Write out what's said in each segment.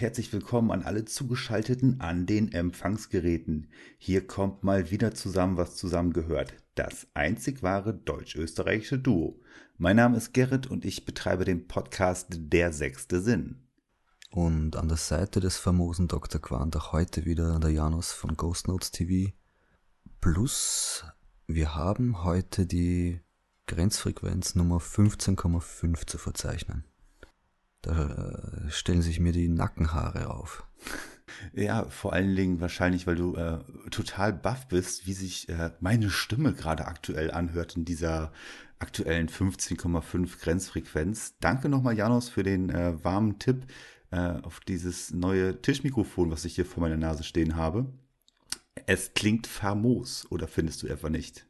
herzlich willkommen an alle Zugeschalteten an den Empfangsgeräten. Hier kommt mal wieder zusammen, was zusammengehört. Das einzig wahre deutsch-österreichische Duo. Mein Name ist Gerrit und ich betreibe den Podcast Der sechste Sinn. Und an der Seite des famosen Dr. Quant auch heute wieder der Janus von Ghost Notes TV. Plus, wir haben heute die Grenzfrequenz Nummer 15,5 zu verzeichnen. Da äh, stellen sich mir die Nackenhaare auf. Ja, vor allen Dingen wahrscheinlich, weil du äh, total baff bist, wie sich äh, meine Stimme gerade aktuell anhört in dieser aktuellen 15,5 Grenzfrequenz. Danke nochmal, Janos, für den äh, warmen Tipp äh, auf dieses neue Tischmikrofon, was ich hier vor meiner Nase stehen habe. Es klingt famos, oder findest du etwa nicht?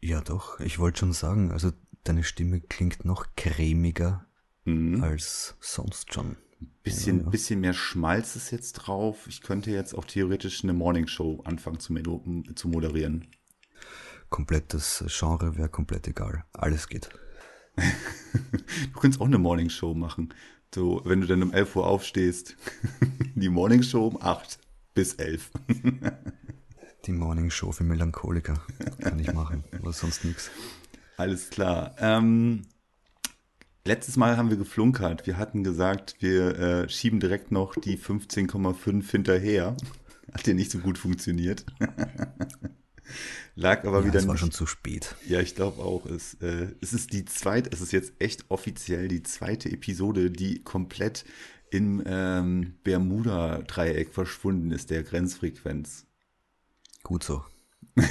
Ja, doch. Ich wollte schon sagen, also deine Stimme klingt noch cremiger mhm. als sonst schon. Bisschen, ja, bisschen mehr Schmalz ist jetzt drauf. Ich könnte jetzt auch theoretisch eine Morningshow anfangen zu, zu moderieren. Komplettes Genre wäre komplett egal. Alles geht. du könntest auch eine Morningshow machen. So, wenn du dann um 11 Uhr aufstehst, die Morningshow um 8 bis 11. die Morningshow für Melancholiker kann ich machen, aber sonst nichts. Alles klar. Ähm, Letztes Mal haben wir geflunkert. Wir hatten gesagt, wir äh, schieben direkt noch die 15,5 hinterher. Hat ja nicht so gut funktioniert. Lag aber ja, wieder. Es war nicht. schon zu spät. Ja, ich glaube auch. Es, äh, es ist die zweite, es ist jetzt echt offiziell die zweite Episode, die komplett im ähm, Bermuda-Dreieck verschwunden ist, der Grenzfrequenz. Gut so.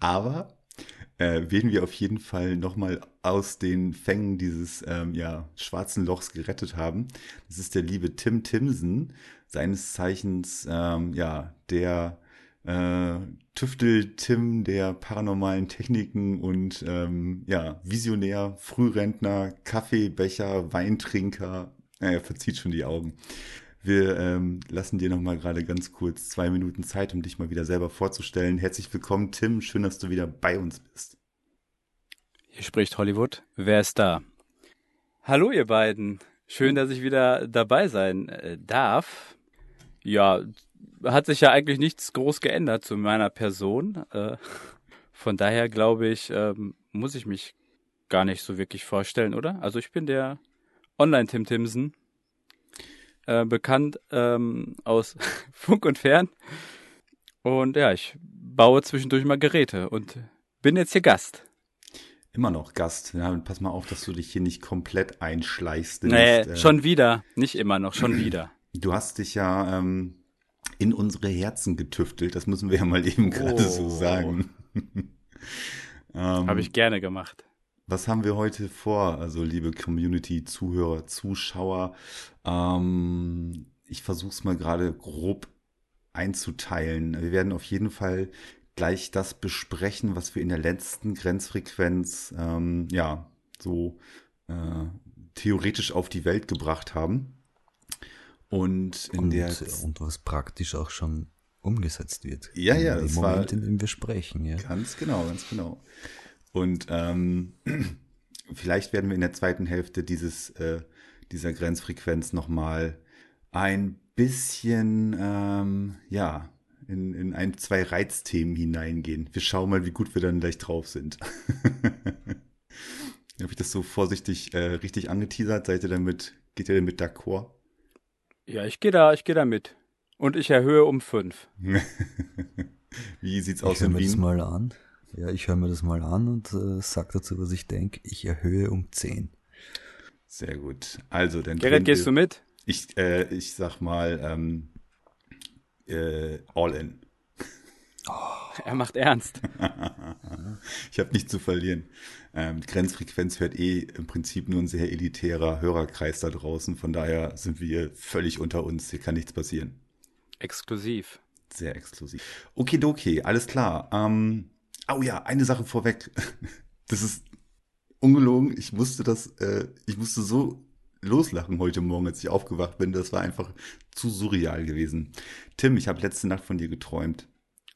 aber äh, wen wir auf jeden Fall nochmal aus den Fängen dieses ähm, ja, schwarzen Lochs gerettet haben. Das ist der liebe Tim Timsen, seines Zeichens ähm, ja der äh, Tüftel-Tim der paranormalen Techniken und ähm, ja, Visionär, Frührentner, Kaffeebecher, Weintrinker. Er verzieht schon die Augen. Wir ähm, lassen dir nochmal gerade ganz kurz zwei Minuten Zeit, um dich mal wieder selber vorzustellen. Herzlich willkommen, Tim. Schön, dass du wieder bei uns bist. Hier spricht Hollywood. Wer ist da? Hallo, ihr beiden. Schön, dass ich wieder dabei sein äh, darf. Ja, hat sich ja eigentlich nichts groß geändert zu meiner Person. Äh, von daher glaube ich, ähm, muss ich mich gar nicht so wirklich vorstellen, oder? Also ich bin der Online-Tim Timsen, äh, bekannt ähm, aus Funk und Fern. Und ja, ich baue zwischendurch mal Geräte und bin jetzt hier Gast. Immer noch Gast. Ja, pass mal auf, dass du dich hier nicht komplett einschleichst. Nee, äh, schon wieder. Nicht immer noch, schon wieder. Du hast dich ja ähm, in unsere Herzen getüftelt. Das müssen wir ja mal eben gerade oh. so sagen. ähm, Habe ich gerne gemacht. Was haben wir heute vor? Also, liebe Community, Zuhörer, Zuschauer. Ähm, ich versuche es mal gerade grob einzuteilen. Wir werden auf jeden Fall gleich das besprechen, was wir in der letzten Grenzfrequenz ähm, ja so äh, theoretisch auf die Welt gebracht haben. Und in und, der und was praktisch auch schon umgesetzt wird. Ja, ja, das Moment, war in dem wir sprechen. Ja. Ganz genau, ganz genau. Und ähm, vielleicht werden wir in der zweiten Hälfte dieses äh, dieser Grenzfrequenz noch mal ein bisschen ähm, ja in, in ein, zwei Reizthemen hineingehen. Wir schauen mal, wie gut wir dann gleich drauf sind. Habe ich das so vorsichtig äh, richtig angeteasert? Seid ihr damit, geht ihr damit d'accord? Ja, ich gehe da, ich gehe da mit. Und ich erhöhe um fünf. wie sieht's aus ich in Wien? Mal an. Ja, ich höre mir das mal an und äh, sag dazu, was ich denke. Ich erhöhe um zehn. Sehr gut. Also, dann. Gerrit, gehst du mit? Ich, äh, ich sag mal, ähm, äh, all in. Oh, er macht ernst. ich habe nichts zu verlieren. Ähm, Grenzfrequenz hört eh im Prinzip nur ein sehr elitärer Hörerkreis da draußen. Von daher sind wir völlig unter uns. Hier kann nichts passieren. Exklusiv. Sehr exklusiv. Okay, okay, alles klar. Ähm, oh ja, eine Sache vorweg. Das ist ungelogen. Ich musste das, äh, ich musste so loslachen heute Morgen, als ich aufgewacht bin. Das war einfach zu surreal gewesen. Tim, ich habe letzte Nacht von dir geträumt.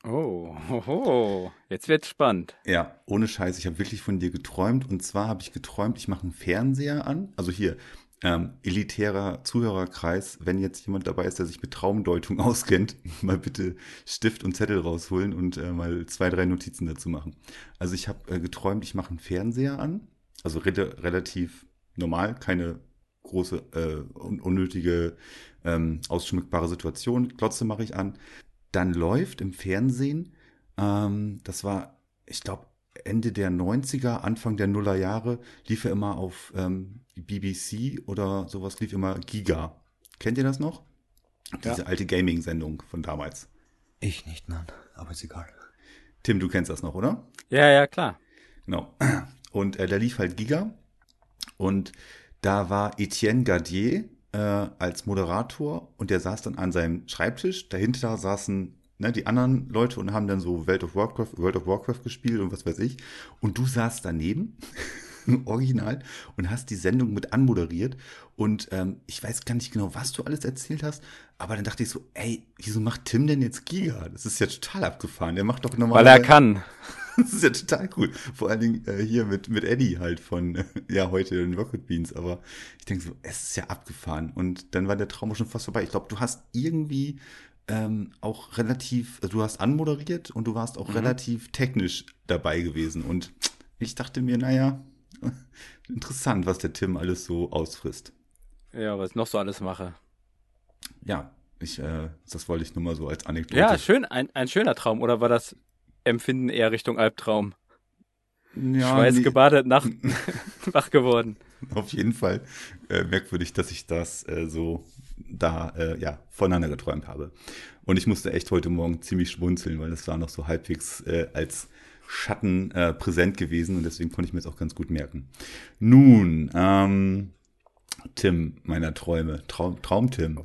Oh, hoho. jetzt wird's spannend. Ja, ohne Scheiß, ich habe wirklich von dir geträumt. Und zwar habe ich geträumt, ich mache einen Fernseher an. Also hier, ähm, elitärer Zuhörerkreis, wenn jetzt jemand dabei ist, der sich mit Traumdeutung auskennt, mal bitte Stift und Zettel rausholen und äh, mal zwei, drei Notizen dazu machen. Also ich habe äh, geträumt, ich mache einen Fernseher an, also re relativ normal, keine große, äh, un unnötige, ähm, ausschmückbare Situation. Klotze mache ich an. Dann läuft im Fernsehen, ähm, das war, ich glaube, Ende der 90er, Anfang der Nuller Jahre, lief er immer auf ähm, BBC oder sowas, lief immer Giga. Kennt ihr das noch? Diese ja. alte Gaming-Sendung von damals. Ich nicht, nein, aber ist egal. Tim, du kennst das noch, oder? Ja, ja, klar. Genau. Und äh, da lief halt Giga und da war Etienne Gardier äh, als Moderator und der saß dann an seinem Schreibtisch. Dahinter saßen ne, die anderen Leute und haben dann so World of Warcraft, World of Warcraft gespielt und was weiß ich. Und du saßt daneben, original, und hast die Sendung mit anmoderiert. Und ähm, ich weiß gar nicht genau, was du alles erzählt hast, aber dann dachte ich so, ey, wieso macht Tim denn jetzt Giga? Das ist ja total abgefahren. Der macht doch normal. Weil er kann. Das ist ja total cool. Vor allen Dingen äh, hier mit, mit Eddie halt von, äh, ja, heute den Rocket Beans. Aber ich denke so, es ist ja abgefahren. Und dann war der Traum schon fast vorbei. Ich glaube, du hast irgendwie ähm, auch relativ, also du hast anmoderiert und du warst auch mhm. relativ technisch dabei gewesen. Und ich dachte mir, naja, interessant, was der Tim alles so ausfrisst. Ja, was ich noch so alles mache. Ja, ich, äh, das wollte ich nur mal so als Anekdote. Ja, schön, ein, ein schöner Traum. Oder war das Empfinden eher Richtung Albtraum. Ja, Schweißgebadet, Nacht wach geworden. Auf jeden Fall äh, merkwürdig, dass ich das äh, so da äh, ja voneinander geträumt habe. Und ich musste echt heute Morgen ziemlich schmunzeln, weil das war noch so halbwegs äh, als Schatten äh, präsent gewesen und deswegen konnte ich mir das auch ganz gut merken. Nun, ähm, Tim meiner Träume, Traum, Traum Tim.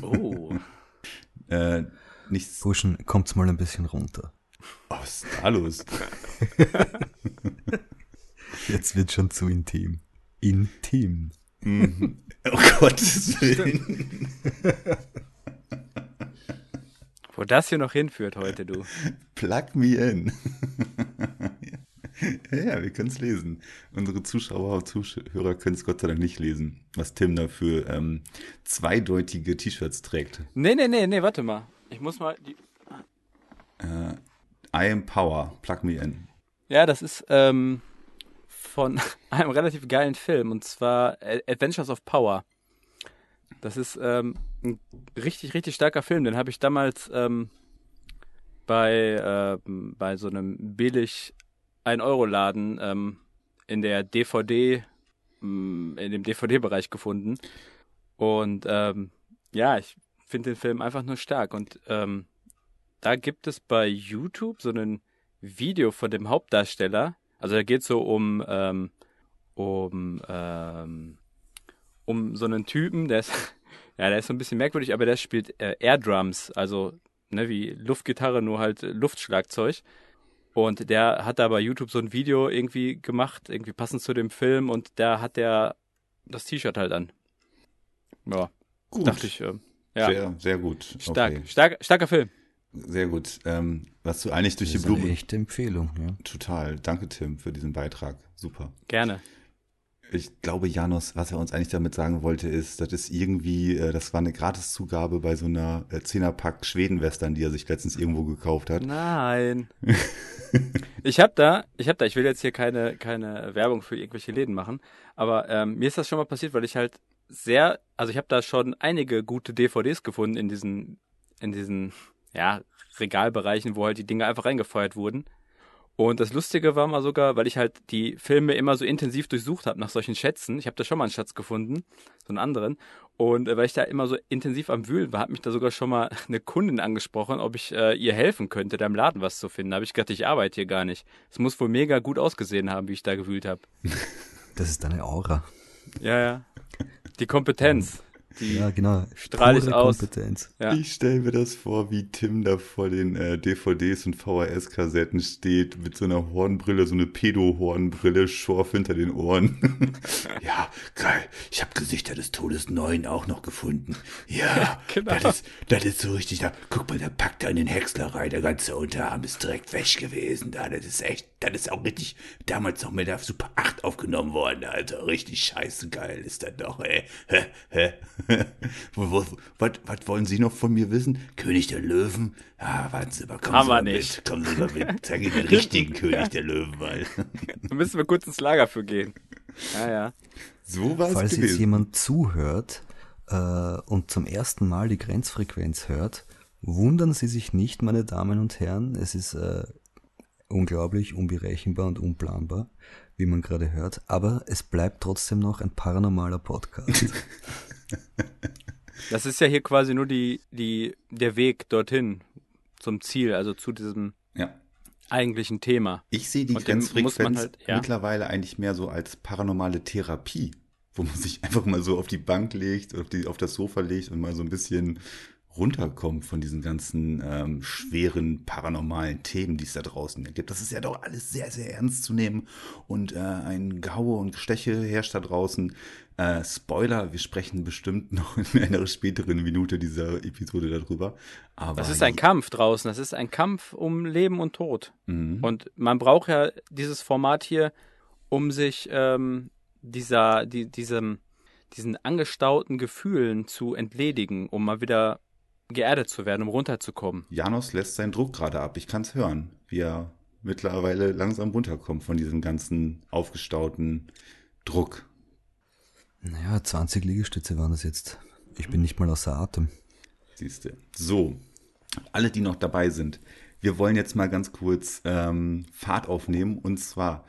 Oh. äh, nichts. Burschen, kommt's mal ein bisschen runter. Oh, was ist da los? Jetzt wird schon zu intim. Intim. Mhm. Oh Gottes Willen. Wo das hier noch hinführt heute, du. Plug me in. ja, ja, wir können es lesen. Unsere Zuschauer und Zuhörer können es Gott sei Dank nicht lesen, was Tim da für ähm, zweideutige T-Shirts trägt. Nee, nee, nee, nee, warte mal. Ich muss mal die. Äh, I am Power, plug me in. Ja, das ist ähm, von einem relativ geilen Film und zwar Adventures of Power. Das ist ähm, ein richtig, richtig starker Film. Den habe ich damals ähm, bei, äh, bei so einem billig 1-Euro-Laden ähm, in der DVD, mm, in dem DVD-Bereich gefunden. Und ähm, ja, ich finde den Film einfach nur stark. Und ähm, da gibt es bei YouTube so ein Video von dem Hauptdarsteller. Also da geht so um, ähm, um, ähm, um so einen Typen, der ist, ja, der ist so ein bisschen merkwürdig, aber der spielt äh, Airdrums, also ne, wie Luftgitarre, nur halt Luftschlagzeug. Und der hat da bei YouTube so ein Video irgendwie gemacht, irgendwie passend zu dem Film, und da hat der das T-Shirt halt an. Ja, gut. dachte ich. Äh, ja. Sehr, sehr gut. Stark, okay. stark, starker Film. Sehr gut. Ähm, was du eigentlich durch das die Blume. Eine echte Empfehlung, ja. Total. Danke, Tim, für diesen Beitrag. Super. Gerne. Ich glaube, Janos, was er uns eigentlich damit sagen wollte, ist, das ist irgendwie, äh, das war eine Gratiszugabe bei so einer äh, Zehnerpack Schweden-Western, die er sich letztens irgendwo gekauft hat. Nein. ich habe da, ich habe da, ich will jetzt hier keine, keine Werbung für irgendwelche Läden machen, aber ähm, mir ist das schon mal passiert, weil ich halt sehr, also ich habe da schon einige gute DVDs gefunden in diesen, in diesen ja, Regalbereichen, wo halt die Dinge einfach reingefeuert wurden. Und das Lustige war mal sogar, weil ich halt die Filme immer so intensiv durchsucht habe nach solchen Schätzen. Ich habe da schon mal einen Schatz gefunden, so einen anderen. Und äh, weil ich da immer so intensiv am Wühlen war, hat mich da sogar schon mal eine Kundin angesprochen, ob ich äh, ihr helfen könnte, da im Laden was zu finden. Da habe ich gedacht, ich arbeite hier gar nicht. Es muss wohl mega gut ausgesehen haben, wie ich da gewühlt habe. Das ist deine Aura. Ja, ja. Die Kompetenz. Die Ja, genau. strahle ich aus. Kompetenz. Ja. Ich stelle mir das vor, wie Tim da vor den äh, DVDs und VHS-Kassetten steht, mit so einer Hornbrille, so eine Pedo-Hornbrille, Schorf hinter den Ohren. ja, geil. Ich habe Gesichter des Todes 9 auch noch gefunden. Ja, genau. das, ist, das ist so richtig. Da, guck mal, da packt er in den Häcksler rein. Der ganze Unterarm ist direkt weg gewesen. Da, das ist echt, das ist auch richtig, damals noch mit der Super 8 aufgenommen worden, Alter. Richtig scheiße geil ist das doch, ey. Hä? Hä? wo, was, was wollen Sie noch von mir wissen? König der Löwen? Ja, warten Sie mal, kommen Haben Sie mal nicht. mit. Kommen Sie mal mit. Zeig Ihnen den richtigen König der Löwen mal. Da müssen wir kurz ins Lager für gehen. Ja, ja. so war es Falls jetzt gewesen. jemand zuhört äh, und zum ersten Mal die Grenzfrequenz hört, wundern Sie sich nicht, meine Damen und Herren. Es ist äh, unglaublich, unberechenbar und unplanbar, wie man gerade hört. Aber es bleibt trotzdem noch ein paranormaler Podcast. Das ist ja hier quasi nur die, die, der Weg dorthin zum Ziel, also zu diesem Ja. eigentlichen Thema. Ich sehe die Und Grenzfrequenz man halt- ja. mittlerweile eigentlich mehr so als paranormale Therapie, wo man sich einfach mal so auf die Bank legt, auf, die, auf das Sofa legt und mal so ein bisschen runterkommt von diesen ganzen ähm, schweren paranormalen Themen, die es da draußen gibt. Das ist ja doch alles sehr, sehr ernst zu nehmen und äh, ein Gehaue und Gesteche herrscht da draußen. Äh, Spoiler, wir sprechen bestimmt noch in einer späteren Minute dieser Episode darüber. Aber Das ist ein Kampf draußen. Das ist ein Kampf um Leben und Tod. Mhm. Und man braucht ja dieses Format hier, um sich ähm, dieser, die, diesem, diesen angestauten Gefühlen zu entledigen, um mal wieder geerdet zu werden, um runterzukommen. Janos lässt seinen Druck gerade ab. Ich kann es hören, wie er mittlerweile langsam runterkommt von diesem ganzen aufgestauten Druck. naja, 20 Liegestütze waren das jetzt. Ich bin nicht mal außer Atem. Siehst du. So, alle, die noch dabei sind, wir wollen jetzt mal ganz kurz ähm, Fahrt aufnehmen. Und zwar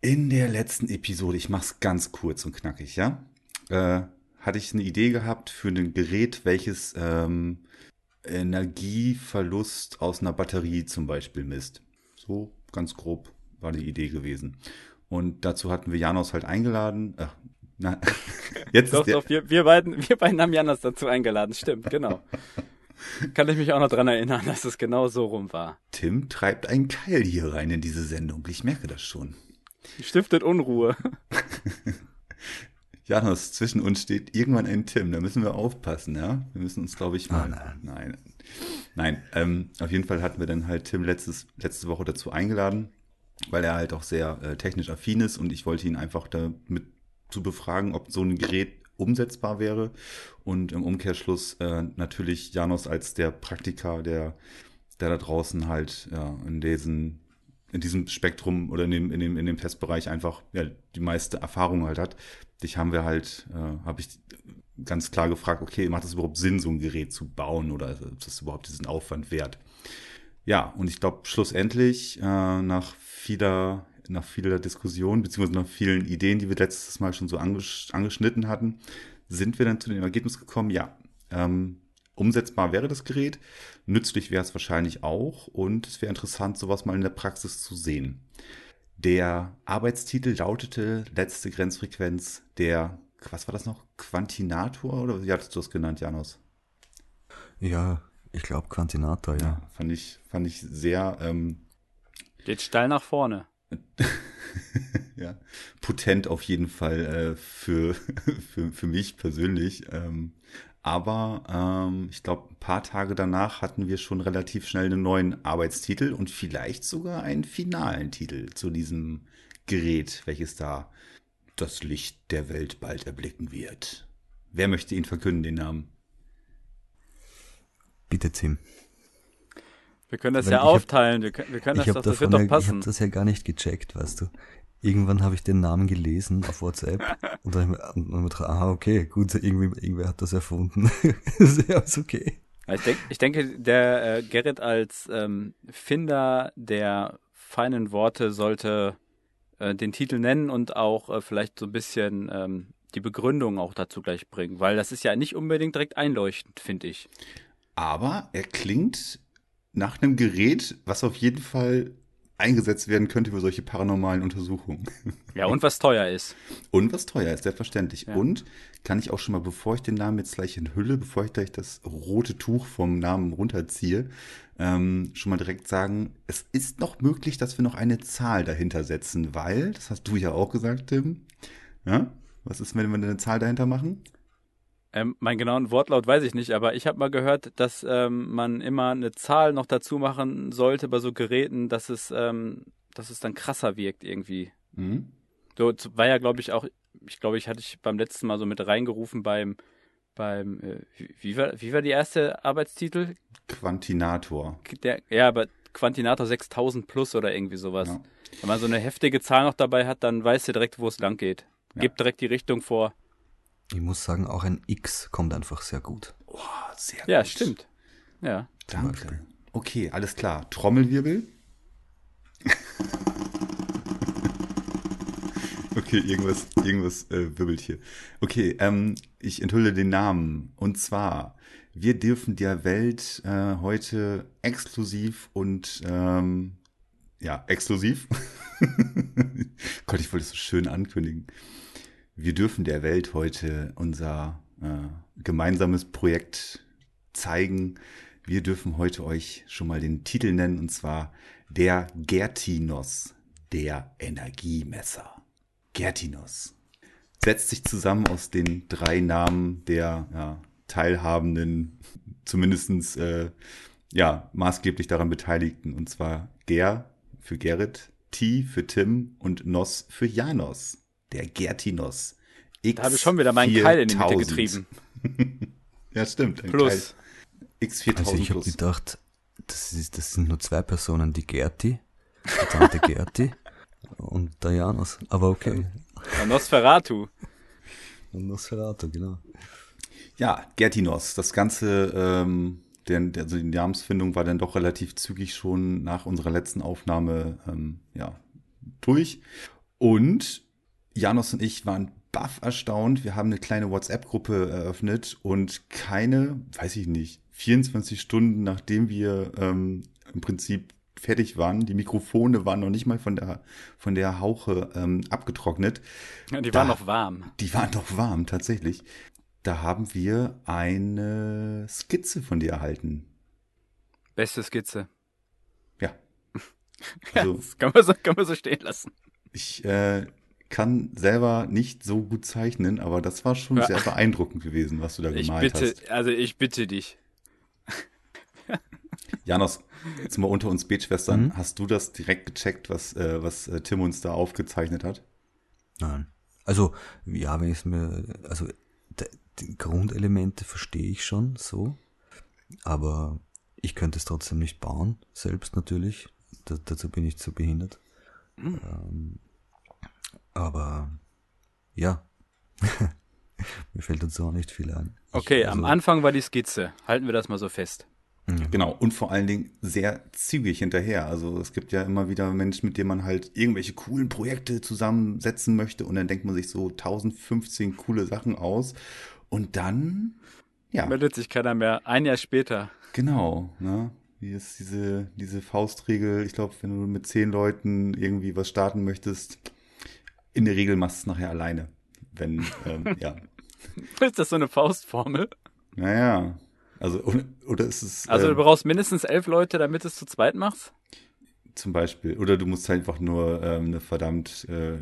in der letzten Episode, ich mach's ganz kurz und knackig, ja? Äh, hatte ich eine Idee gehabt für ein Gerät, welches ähm, Energieverlust aus einer Batterie zum Beispiel misst. So ganz grob war die Idee gewesen. Und dazu hatten wir Janos halt eingeladen. Ach, na, jetzt Doch, doch, wir, wir, beiden, wir beiden haben Janas dazu eingeladen. Stimmt, genau. Kann ich mich auch noch dran erinnern, dass es genau so rum war. Tim treibt einen Keil hier rein in diese Sendung. Ich merke das schon. Stiftet Unruhe. Janos, zwischen uns steht irgendwann ein Tim. Da müssen wir aufpassen, ja? Wir müssen uns, glaube ich, mal. Ah, nein. Nein. Nein. Ähm, auf jeden Fall hatten wir dann halt Tim letztes, letzte Woche dazu eingeladen, weil er halt auch sehr äh, technisch affin ist und ich wollte ihn einfach damit zu befragen, ob so ein Gerät umsetzbar wäre. Und im Umkehrschluss äh, natürlich Janos als der Praktiker, der, der da draußen halt ja, in diesen in diesem Spektrum oder in dem, in dem, in dem Testbereich einfach ja, die meiste Erfahrung halt hat. Dich haben wir halt, äh, habe ich ganz klar gefragt, okay, macht das überhaupt Sinn, so ein Gerät zu bauen oder ist das überhaupt diesen Aufwand wert? Ja, und ich glaube, schlussendlich, äh, nach vieler, nach vieler Diskussion, beziehungsweise nach vielen Ideen, die wir letztes Mal schon so angesch angeschnitten hatten, sind wir dann zu dem Ergebnis gekommen, ja, ähm, umsetzbar wäre das Gerät, nützlich wäre es wahrscheinlich auch und es wäre interessant, sowas mal in der Praxis zu sehen. Der Arbeitstitel lautete letzte Grenzfrequenz der, was war das noch? Quantinator oder wie hattest du das genannt, Janos? Ja, ich glaube Quantinator, ja. Fand ich, fand ich sehr ähm, Geht steil nach vorne. ja, potent auf jeden Fall äh, für, für, für mich persönlich. Ähm, aber ähm, ich glaube, ein paar Tage danach hatten wir schon relativ schnell einen neuen Arbeitstitel und vielleicht sogar einen finalen Titel zu diesem Gerät, welches da das Licht der Welt bald erblicken wird. Wer möchte ihn verkünden, den Namen? Bitte, Tim. Wir können das Weil ja ich hab- aufteilen. Wir können, wir können das Ich doch, habe das wird doch ja, ich passen. habe das ja gar nicht gecheckt, weißt du. Irgendwann habe ich den Namen gelesen auf WhatsApp und dann habe ich mir- gedacht, ah, okay, gut, irgendwie, irgendwer hat das erfunden. das ist ja alles okay. Ich, denk, ich denke, der äh, Gerrit als ähm, Finder der feinen Worte sollte äh, den Titel nennen und auch äh, vielleicht so ein bisschen ähm, die Begründung auch dazu gleich bringen, weil das ist ja nicht unbedingt direkt einleuchtend, finde ich. Aber er klingt nach einem Gerät, was auf jeden Fall eingesetzt werden könnte für solche paranormalen Untersuchungen. Ja, und was teuer ist. Und was teuer ist, selbstverständlich. Ja. Und kann ich auch schon mal, bevor ich den Namen jetzt gleich enthülle, bevor ich gleich das rote Tuch vom Namen runterziehe, ähm, schon mal direkt sagen, es ist noch möglich, dass wir noch eine Zahl dahinter setzen, weil, das hast du ja auch gesagt, Tim, ja? Was ist, wenn wir eine Zahl dahinter machen? Ähm, meinen genauen Wortlaut weiß ich nicht, aber ich habe mal gehört, dass ähm, man immer eine Zahl noch dazu machen sollte bei so Geräten, dass es, ähm, dass es dann krasser wirkt irgendwie. Hm? So war ja, glaube ich, auch, ich glaube, ich hatte ich beim letzten Mal so mit reingerufen beim, beim, äh, wie, wie, war, wie war die erste Arbeitstitel? Quantinator. Der, ja, aber Quantinator 6000 plus oder irgendwie sowas. Ja. Wenn man so eine heftige Zahl noch dabei hat, dann weißt du direkt, wo es lang geht. Ja. Gibt direkt die Richtung vor. Ich muss sagen, auch ein X kommt einfach sehr gut. Oh, sehr Ja, gut. stimmt. Ja. Danke. Okay, alles klar. Trommelwirbel. okay, irgendwas, irgendwas äh, wirbelt hier. Okay, ähm, ich enthülle den Namen. Und zwar, wir dürfen der Welt äh, heute exklusiv und ähm, ja, exklusiv. Gott, ich wollte es so schön ankündigen. Wir dürfen der Welt heute unser äh, gemeinsames Projekt zeigen. Wir dürfen heute euch schon mal den Titel nennen, und zwar der Gertinos, der Energiemesser. Gertinos. Setzt sich zusammen aus den drei Namen der ja, Teilhabenden, zumindestens äh, ja, maßgeblich daran Beteiligten, und zwar Ger für Gerrit, T für Tim und Nos für Janos. Der Gertinos. Da habe ich schon wieder meinen Keil in die Mitte 4000. getrieben. Ja, stimmt. Plus. Keil. X4000 Also ich habe gedacht, das, ist, das sind nur zwei Personen, die Gerti, die Tante Gerti und der Janus. Aber okay. Ja, Nosferatu. Und Nosferatu, genau. Ja, Gertinos. Das Ganze, ähm, der, der, also die Namensfindung war dann doch relativ zügig schon nach unserer letzten Aufnahme ähm, ja, durch. Und Janos und ich waren baff erstaunt. Wir haben eine kleine WhatsApp-Gruppe eröffnet und keine, weiß ich nicht, 24 Stunden nachdem wir ähm, im Prinzip fertig waren, die Mikrofone waren noch nicht mal von der, von der Hauche ähm, abgetrocknet. Ja, die Da- waren noch warm. Die waren noch warm, tatsächlich. Da haben wir eine Skizze von dir erhalten. Beste Skizze. Ja. Also, das kann man so, kann man so stehen lassen. ich äh, kann selber nicht so gut zeichnen, aber das war schon Ja. sehr beeindruckend gewesen, was du da Ich gemalt bitte, hast. also ich bitte dich. Janos, jetzt mal unter uns Betschwestern, Mhm. hast du das direkt gecheckt, was, äh, was äh, Tim uns da aufgezeichnet hat? Nein. Also, ja, wenn ich es mir, also die Grundelemente verstehe ich schon so, aber ich könnte es trotzdem nicht bauen, selbst natürlich. Da, dazu bin ich zu behindert. Ähm, aber ja, mir fällt dazu auch nicht viel ein. Ich- Okay, also, am Anfang war die Skizze. Halten wir das mal so fest. Genau, und vor allen Dingen sehr zügig hinterher. Also es gibt ja immer wieder Menschen, mit denen man halt irgendwelche coolen Projekte zusammensetzen möchte und dann denkt man sich so 1015 coole Sachen aus und dann, ja, Meldet sich keiner mehr. Ein Jahr später. genau, ne? Wie ist diese, diese Faustregel? Ich glaube, wenn du mit zehn Leuten irgendwie was starten möchtest, in der Regel machst du es nachher alleine. Wenn, ähm, ja, Ist das so eine Faustformel? naja, also, oder, ist es... Also ähm, du brauchst mindestens elf Leute, damit du es zu zweit machst? Zum Beispiel. Oder du musst halt einfach nur ähm, eine verdammt äh,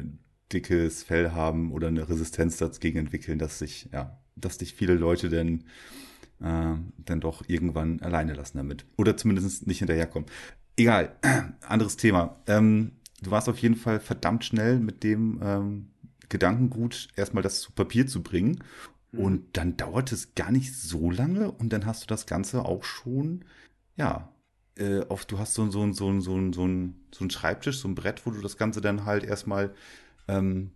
dickes Fell haben oder eine Resistenz dagegen entwickeln, dass sich, ja, dass dich viele Leute dann, äh, dann doch irgendwann alleine lassen damit. Oder zumindest nicht hinterherkommen. Egal, anderes Thema. Ähm, du warst auf jeden Fall verdammt schnell mit dem ähm, Gedankengut, erstmal das zu Papier zu bringen. Und dann dauert es gar nicht so lange und dann hast du das Ganze auch schon, ja, äh, auf, du hast so, so, so, so, so, ein, so ein Schreibtisch, so ein Brett, wo du das Ganze dann halt erstmal ähm,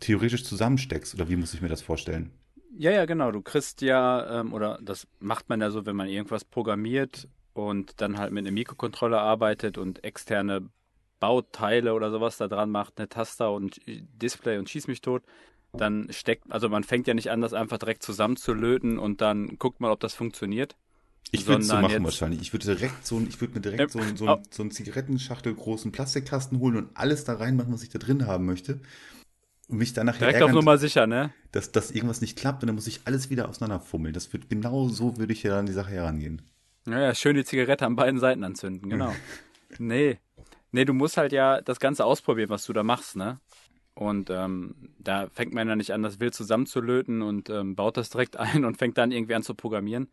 theoretisch zusammensteckst. Oder wie muss ich mir das vorstellen? Ja, ja, genau. Du kriegst ja, ähm, oder das macht man ja so, wenn man irgendwas programmiert und dann halt mit einem Mikrocontroller arbeitet und externe Bauteile oder sowas da dran macht, eine Taster und Display und schieß mich tot, dann steckt, also man fängt ja nicht an, das einfach direkt zusammenzulöten und dann guckt mal, ob das funktioniert, Ich würde es so machen wahrscheinlich. Ich würde direkt so, ich würde mir direkt so, ein- so, Oh. so einen Zigarettenschachtel großen Plastikkasten holen und alles da reinmachen, was ich da drin haben möchte. Und mich dann nachher Direkt auf ärgern, Nummer sicher, ne? dass, dass irgendwas nicht klappt und dann muss ich alles wieder auseinanderfummeln. Das wird genau so würde ich ja an die Sache herangehen. Naja, schön die Zigarette an beiden Seiten anzünden, genau. nee. Nee, du musst halt ja das Ganze ausprobieren, was du da machst, ne? Und ähm, da fängt man ja nicht an, das wild zusammenzulöten und ähm, baut das direkt ein und fängt dann irgendwie an zu programmieren,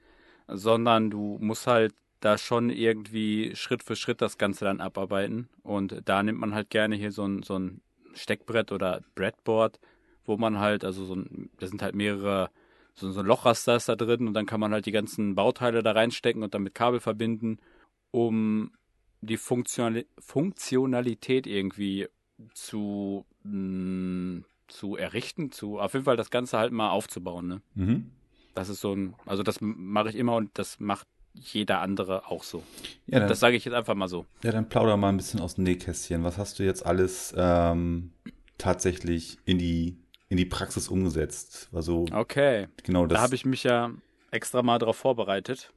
sondern du musst halt da schon irgendwie Schritt für Schritt das Ganze dann abarbeiten. Und da nimmt man halt gerne hier so ein, so ein Steckbrett oder Breadboard, wo man halt, also so ein, da sind halt mehrere, so, so ein Lochraster ist da drin und dann kann man halt die ganzen Bauteile da reinstecken und dann mit Kabel verbinden, um die Funktionali Funktionalität irgendwie zu, mh, zu errichten, zu auf jeden Fall das Ganze halt mal aufzubauen. Ne? Mhm. Das ist so ein, also das mache ich immer und das macht jeder andere auch so. Ja, dann, Das sage ich jetzt einfach mal so. ja, dann plauder mal ein bisschen aus dem Nähkästchen. Was hast du jetzt alles ähm, tatsächlich in die, in die Praxis umgesetzt? Also, Okay, genau das. da habe ich mich ja extra mal drauf vorbereitet,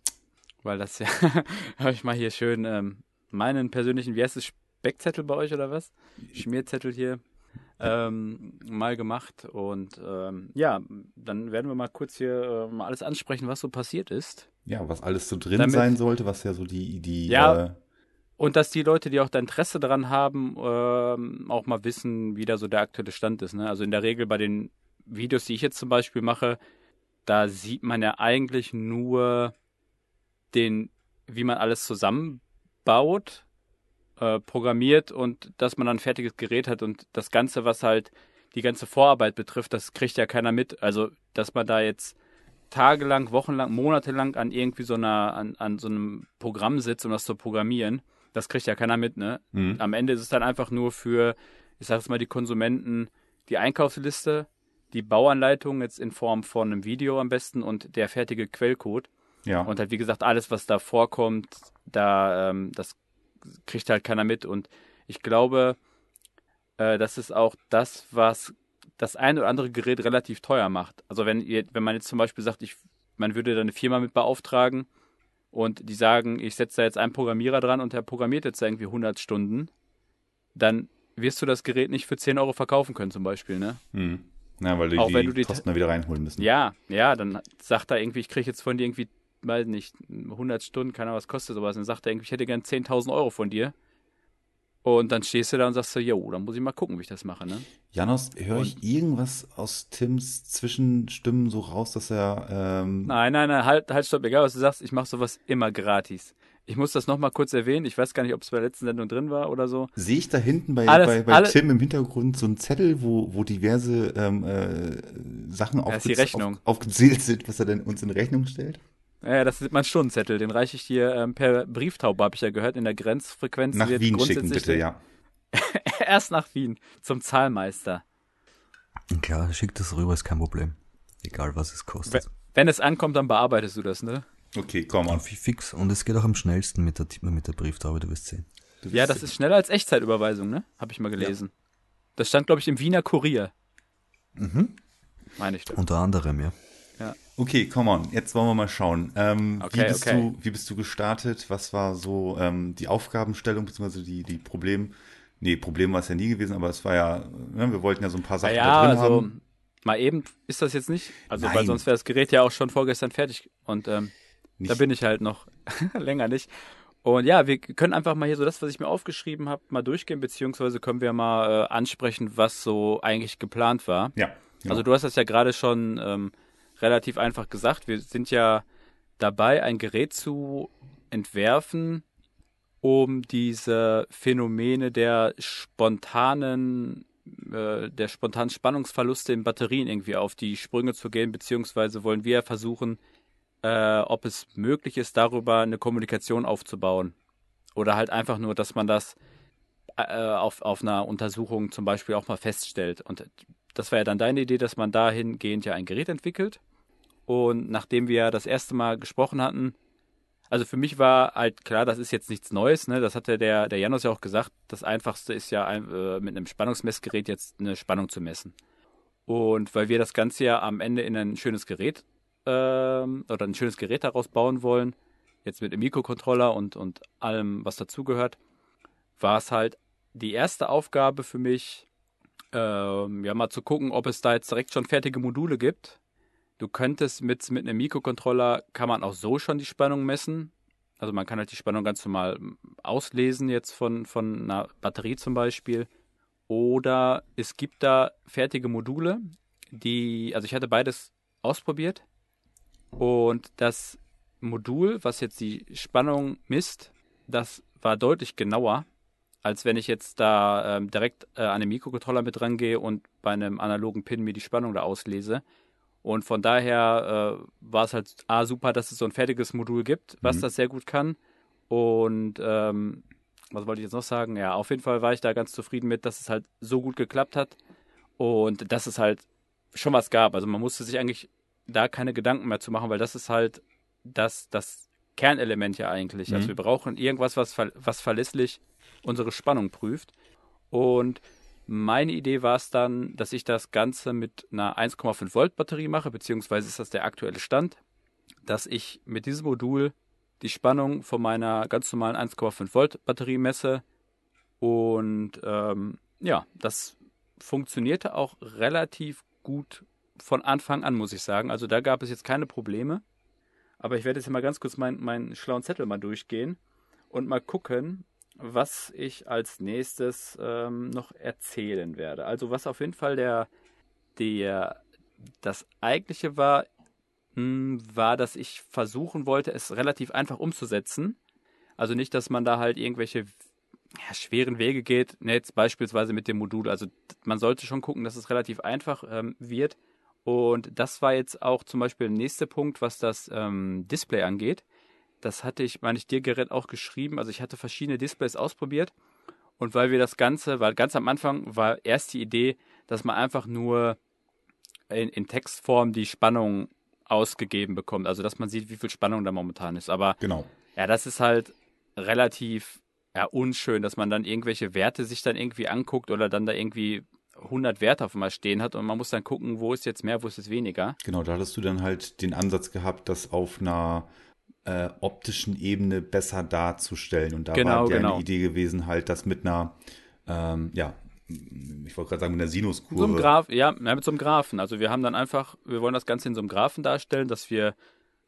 weil das ja, habe ich mal hier schön ähm, meinen persönlichen, wie heißt es, Speckzettel bei euch oder was? Schmierzettel hier ähm, mal gemacht und ähm, ja, dann werden wir mal kurz hier äh, mal alles ansprechen, was so passiert ist. ja, was alles so drin Damit- sein sollte, was ja so die, die Ja. äh, Und dass die Leute, die auch da Interesse daran haben, ähm, auch mal wissen, wie da so der aktuelle Stand ist. Ne? Also in der Regel bei den Videos, die ich jetzt zum Beispiel mache, da sieht man ja eigentlich nur den, wie man alles zusammenbaut, äh, programmiert und dass man dann ein fertiges Gerät hat und das Ganze, was halt die ganze Vorarbeit betrifft, das kriegt ja keiner mit. Also, dass man da jetzt tagelang, wochenlang, monatelang an irgendwie so einer, an, an so einem Programm sitzt, um das zu programmieren, das kriegt ja keiner mit, ne? Mhm. Am Ende ist es dann einfach nur für, ich sag jetzt mal, die Konsumenten die Einkaufsliste, die Bauanleitung jetzt in Form von einem Video am besten und der fertige Quellcode. Ja. Und halt, wie gesagt, alles, was da vorkommt, da, ähm, das kriegt halt keiner mit. Und ich glaube, äh, das ist auch das, was das ein oder andere Gerät relativ teuer macht. Also wenn ihr, wenn man jetzt zum Beispiel sagt, ich, man würde da eine Firma mit beauftragen und die sagen, ich setze da jetzt einen Programmierer dran und der programmiert jetzt irgendwie 100 Stunden, dann wirst du das Gerät nicht für 10 Euro verkaufen können zum Beispiel, ne? Mhm. Ja, weil die, Auch die, wenn du die- Kosten da wieder reinholen müssen. Ja, ja, dann sagt er irgendwie, ich kriege jetzt von dir irgendwie, weiß nicht, 100 Stunden, keine Ahnung, was kostet sowas. Dann sagt er irgendwie, ich hätte gern 10.000 Euro von dir. Und dann stehst du da und sagst so, jo, dann muss ich mal gucken, wie ich das mache, ne? Janos, höre ich irgendwas aus Tims Zwischenstimmen so raus, dass er ähm, Nein, nein, nein, halt, halt, stopp, egal was du sagst, ich mache sowas immer gratis. Ich muss das nochmal kurz erwähnen, ich weiß gar nicht, ob es bei der letzten Sendung drin war oder so. Sehe ich da hinten bei, Alles- bei, bei alle- Tim im Hintergrund so einen Zettel, wo, wo diverse ähm, äh, Sachen Ja, ist die aufgez- Rechnung. Auf, aufgezählt sind, was er denn uns in Rechnung stellt? Ja, das ist mein Stundenzettel, den reiche ich dir ähm, per Brieftaube, habe ich ja gehört, in der Grenzfrequenz. Nach wird Wien schicken, grundsätzlich- bitte, ja. Erst nach Wien, zum Zahlmeister. Klar, schick das rüber, ist kein Problem. Egal, was es Wenn, kostet. wenn es ankommt, dann bearbeitest du das, ne? Okay, komm on. Fi- Fix. Und es geht auch am schnellsten mit der, mit der Brieftaube, du wirst sehen. Du Ja, das ist schneller als Echtzeitüberweisung, ne? Habe ich mal gelesen. Das stand, glaube ich, im Wiener Kurier. Mhm. Meine ich doch. Unter anderem, ja. Okay, come on, jetzt wollen wir mal schauen. Ähm, wie, Okay, bist okay. Du, wie bist du gestartet? Was war so ähm, die Aufgabenstellung, beziehungsweise die, die Problem... Nee, Problem war es ja nie gewesen, aber es war ja, ne, wir wollten ja so ein paar Sachen ja, da drin also haben. mal eben ist das jetzt nicht. Also, weil Nein. sonst wäre das Gerät ja auch schon vorgestern fertig. Und ähm, da bin ich halt noch länger nicht. Und ja, wir können einfach mal hier so das, was ich mir aufgeschrieben habe, mal durchgehen, beziehungsweise können wir mal äh, ansprechen, was so eigentlich geplant war. Ja. genau. Also du hast das ja gerade schon ähm, relativ einfach gesagt. Wir sind ja dabei, ein Gerät zu entwerfen, um diese Phänomene der spontanen, äh, der spontanen Spannungsverluste in Batterien irgendwie auf die Sprünge zu gehen, beziehungsweise wollen wir versuchen, äh, ob es möglich ist, darüber eine Kommunikation aufzubauen. Oder halt einfach nur, dass man das äh, auf, auf einer Untersuchung zum Beispiel auch mal feststellt. Und das war ja dann deine Idee, dass man dahingehend ja ein Gerät entwickelt. Und nachdem wir das erste Mal gesprochen hatten, also für mich war halt klar, das ist jetzt nichts Neues, ne? Das hatte der, der Janos ja auch gesagt. Das einfachste ist ja äh, mit einem Spannungsmessgerät jetzt eine Spannung zu messen. Und weil wir das Ganze ja am Ende in ein schönes Gerät ähm, oder ein schönes Gerät daraus bauen wollen, jetzt mit dem Mikrocontroller und, und allem, was dazugehört, war es halt die erste Aufgabe für mich, ähm, ja, mal zu gucken, ob es da jetzt direkt schon fertige Module gibt. Du könntest mit, mit einem Mikrocontroller, kann man auch so schon die Spannung messen. Also man kann halt die Spannung ganz normal auslesen jetzt von, von einer Batterie zum Beispiel. Oder es gibt da fertige Module, die, also ich hatte beides ausprobiert. Und das Modul, was jetzt die Spannung misst, das war deutlich genauer, als wenn ich jetzt da ähm, direkt äh, an den Mikrocontroller mit rangehe und bei einem analogen Pin mir die Spannung da auslese. Und von daher äh, war es halt A, super, dass es so ein fertiges Modul gibt, was mhm. das sehr gut kann. Und ähm, was wollte ich jetzt noch sagen? Ja, auf jeden Fall war ich da ganz zufrieden mit, dass es halt so gut geklappt hat und dass es halt schon was gab. Also man musste sich eigentlich da keine Gedanken mehr zu machen, weil das ist halt das, das Kernelement ja eigentlich. Also mhm. Also wir brauchen irgendwas, was, was verlässlich unsere Spannung prüft. Und meine Idee war es dann, dass ich das Ganze mit einer 1,5 Volt Batterie mache, beziehungsweise ist das der aktuelle Stand, dass ich mit diesem Modul die Spannung von meiner ganz normalen 1,5 Volt Batterie messe. Und ähm, ja, das funktionierte auch relativ gut von Anfang an, muss ich sagen. Also da gab es jetzt keine Probleme. Aber ich werde jetzt mal ganz kurz meinen, meinen schlauen Zettel mal durchgehen und mal gucken, was ich als nächstes ähm, noch erzählen werde. Also was auf jeden Fall der, der das eigentliche war, hm, war, dass ich versuchen wollte, es relativ einfach umzusetzen. Also nicht, dass man da halt irgendwelche ja, schweren Wege geht, ne, jetzt beispielsweise mit dem Modul. Also man sollte schon gucken, dass es relativ einfach ähm, wird. Und das war jetzt auch zum Beispiel der nächste Punkt, was das ähm, Display angeht. Das hatte ich, meine ich, dir, Gerät, auch geschrieben. Also ich hatte verschiedene Displays ausprobiert. Und weil wir das Ganze, weil ganz am Anfang war erst die Idee, dass man einfach nur in, in Textform die Spannung ausgegeben bekommt. Also dass man sieht, wie viel Spannung da momentan ist. Aber genau. ja, das ist halt relativ ja, unschön, dass man dann irgendwelche Werte sich dann irgendwie anguckt oder dann da irgendwie 100 Werte auf einmal stehen hat und man muss dann gucken, wo ist jetzt mehr, wo ist jetzt weniger. Genau, da hattest du dann halt den Ansatz gehabt, das auf einer äh, optischen Ebene besser darzustellen. Und da genau, war ja genau. eine Idee gewesen, halt das mit einer, ähm, ja, ich wollte gerade sagen, mit einer Sinuskurve. Einem Graph, ja, mit so einem Graphen. Also wir haben dann einfach, wir wollen das Ganze in so einem Graphen darstellen, dass wir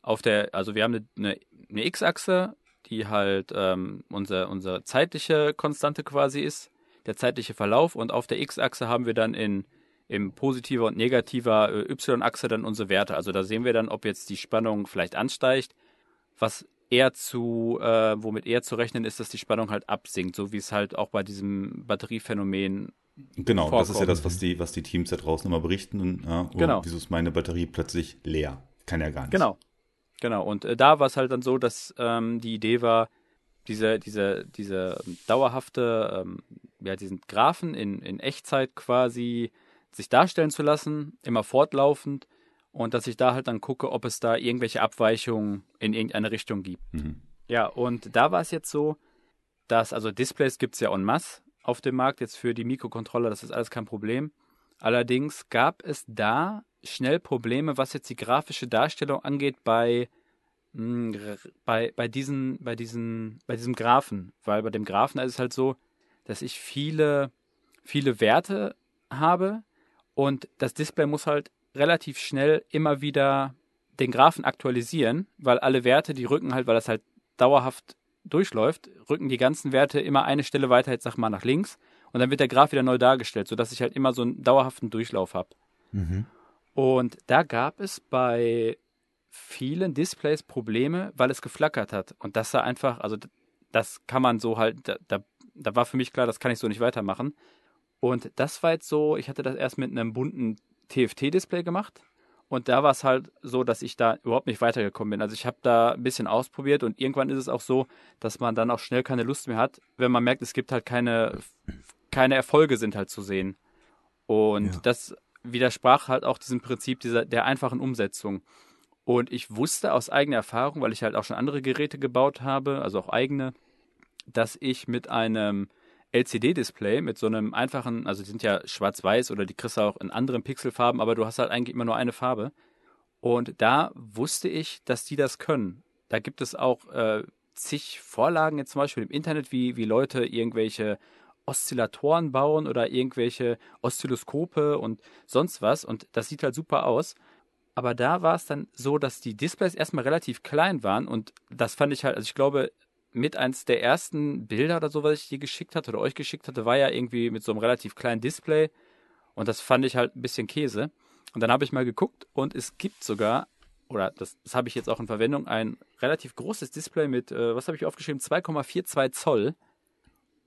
auf der, also wir haben eine, eine, eine X-Achse, die halt ähm, unsere, unsere zeitliche Konstante quasi ist, der zeitliche Verlauf und auf der X-Achse haben wir dann in im positiver und negativer äh, Y-Achse dann unsere Werte. Also da sehen wir dann, ob jetzt die Spannung vielleicht ansteigt, was eher zu, äh, womit eher zu rechnen ist, dass die Spannung halt absinkt, so wie es halt auch bei diesem Batteriephänomen Genau, vorkommt. das ist ja das, was die, was die Teams da draußen immer berichten. Und, ja, oh, genau. Wieso ist meine Batterie plötzlich leer? Kann ja gar nicht. Genau, genau. Und äh, da war es halt dann so, dass ähm, die Idee war, diese, diese, diese dauerhafte, ähm, ja, diesen Graphen in, in Echtzeit quasi sich darstellen zu lassen, immer fortlaufend und dass ich da halt dann gucke, ob es da irgendwelche Abweichungen in irgendeine Richtung gibt. Mhm. Ja, und da war es jetzt so, dass, also Displays gibt es ja en masse auf dem Markt, jetzt für die Mikrocontroller, das ist alles kein Problem. Allerdings gab es da schnell Probleme, was jetzt die grafische Darstellung angeht bei, mh, hm, bei, bei, diesen, bei, diesen, bei diesem Graphen. Weil bei dem Graphen ist es halt so, dass ich viele, viele Werte habe und das Display muss halt relativ schnell immer wieder den Graphen aktualisieren, weil alle Werte, die rücken halt, weil das halt dauerhaft durchläuft, rücken die ganzen Werte immer eine Stelle weiter, jetzt sag mal nach links, und dann wird der Graph wieder neu dargestellt, sodass ich halt immer so einen dauerhaften Durchlauf habe. Mhm. Und da gab es bei vielen Displays Probleme, weil es geflackert hat. Und das sah einfach, also das kann man so halt, da, da, da war für mich klar, das kann ich so nicht weitermachen. Und das war jetzt so, ich hatte das erst mit einem bunten TFT-Display gemacht. Und da war es halt so, dass ich da überhaupt nicht weitergekommen bin. Also ich habe da ein bisschen ausprobiert und irgendwann ist es auch so, dass man dann auch schnell keine Lust mehr hat, wenn man merkt, es gibt halt keine, keine Erfolge sind halt zu sehen. Und ja. das widersprach halt auch diesem Prinzip dieser, der einfachen Umsetzung. Und ich wusste aus eigener Erfahrung, weil ich halt auch schon andere Geräte gebaut habe, also auch eigene, dass ich mit einem LCD-Display mit so einem einfachen, also die sind ja schwarz-weiß oder die kriegst du auch in anderen Pixelfarben, aber du hast halt eigentlich immer nur eine Farbe. Und da wusste ich, dass die das können. Da gibt es auch äh, zig Vorlagen jetzt zum Beispiel im Internet, wie, wie Leute irgendwelche Oszillatoren bauen oder irgendwelche Oszilloskope und sonst was. Und das sieht halt super aus. Aber da war es dann so, dass die Displays erstmal relativ klein waren und das fand ich halt, also ich glaube, mit eins der ersten Bilder oder so, was ich dir geschickt hatte oder euch geschickt hatte, war ja irgendwie mit so einem relativ kleinen Display und das fand ich halt ein bisschen Käse. Und dann habe ich mal geguckt und es gibt sogar, oder das, das habe ich jetzt auch in Verwendung, ein relativ großes Display mit, äh, was habe ich aufgeschrieben, 2,42 Zoll.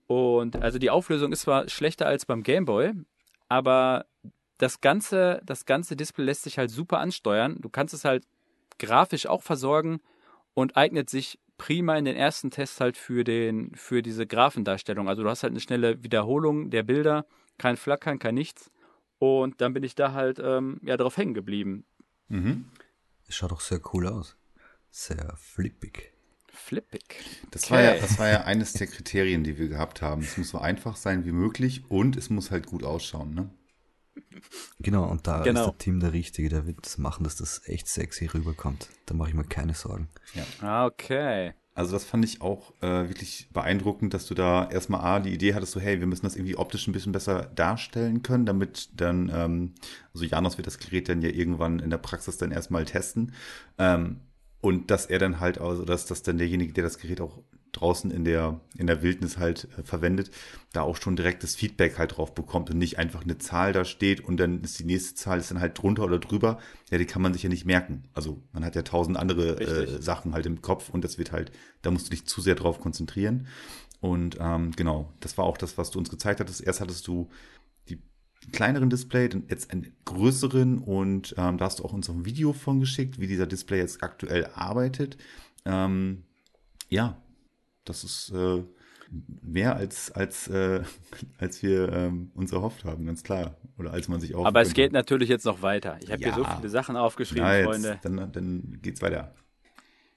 Und also die Auflösung ist zwar schlechter als beim Gameboy, aber das ganze, das ganze Display lässt sich halt super ansteuern. Du kannst es halt grafisch auch versorgen und eignet sich prima in den ersten Tests halt für den, für diese Graphendarstellung. Also du hast halt eine schnelle Wiederholung der Bilder, kein Flackern, kein nichts. Und dann bin ich da halt ähm, ja drauf hängen geblieben. Mhm. Schaut doch sehr cool aus. Sehr flippig. Flippig. Das, okay. war ja, das war ja eines der Kriterien, die wir gehabt haben. Es muss so einfach sein wie möglich und es muss halt gut ausschauen, ne? Genau, und da genau. ist der Team der Richtige, der wird das machen, dass das echt sexy rüberkommt. Da mache ich mir keine Sorgen. Ja. Ah, okay. Also das fand ich auch äh, wirklich beeindruckend, dass du da erstmal A, die Idee hattest, so hey, wir müssen das irgendwie optisch ein bisschen besser darstellen können, damit dann, ähm, also Janos wird das Gerät dann ja irgendwann in der Praxis dann erstmal testen. Ähm, und dass er dann halt, also dass, dass dann derjenige, der das Gerät auch draußen in der, in der Wildnis halt äh, verwendet, da auch schon direkt das Feedback halt drauf bekommt und nicht einfach eine Zahl da steht und dann ist die nächste Zahl ist dann halt drunter oder drüber. Ja, die kann man sich ja nicht merken. Also man hat ja tausend andere äh, Sachen halt im Kopf und das wird halt, da musst du dich zu sehr drauf konzentrieren. Und ähm, genau, das war auch das, was du uns gezeigt hattest. Erst hattest du die kleineren Display, dann jetzt einen größeren und ähm, da hast du auch uns ein Video von geschickt, wie dieser Display jetzt aktuell arbeitet. Ähm, ja, das ist äh, mehr als, als, äh, als wir ähm, uns erhofft haben, ganz klar. Oder als man sich auch. Aber es geht natürlich jetzt noch weiter. Ich habe ja. hier so viele Sachen aufgeschrieben, Na, jetzt, Freunde. Dann, dann geht's weiter.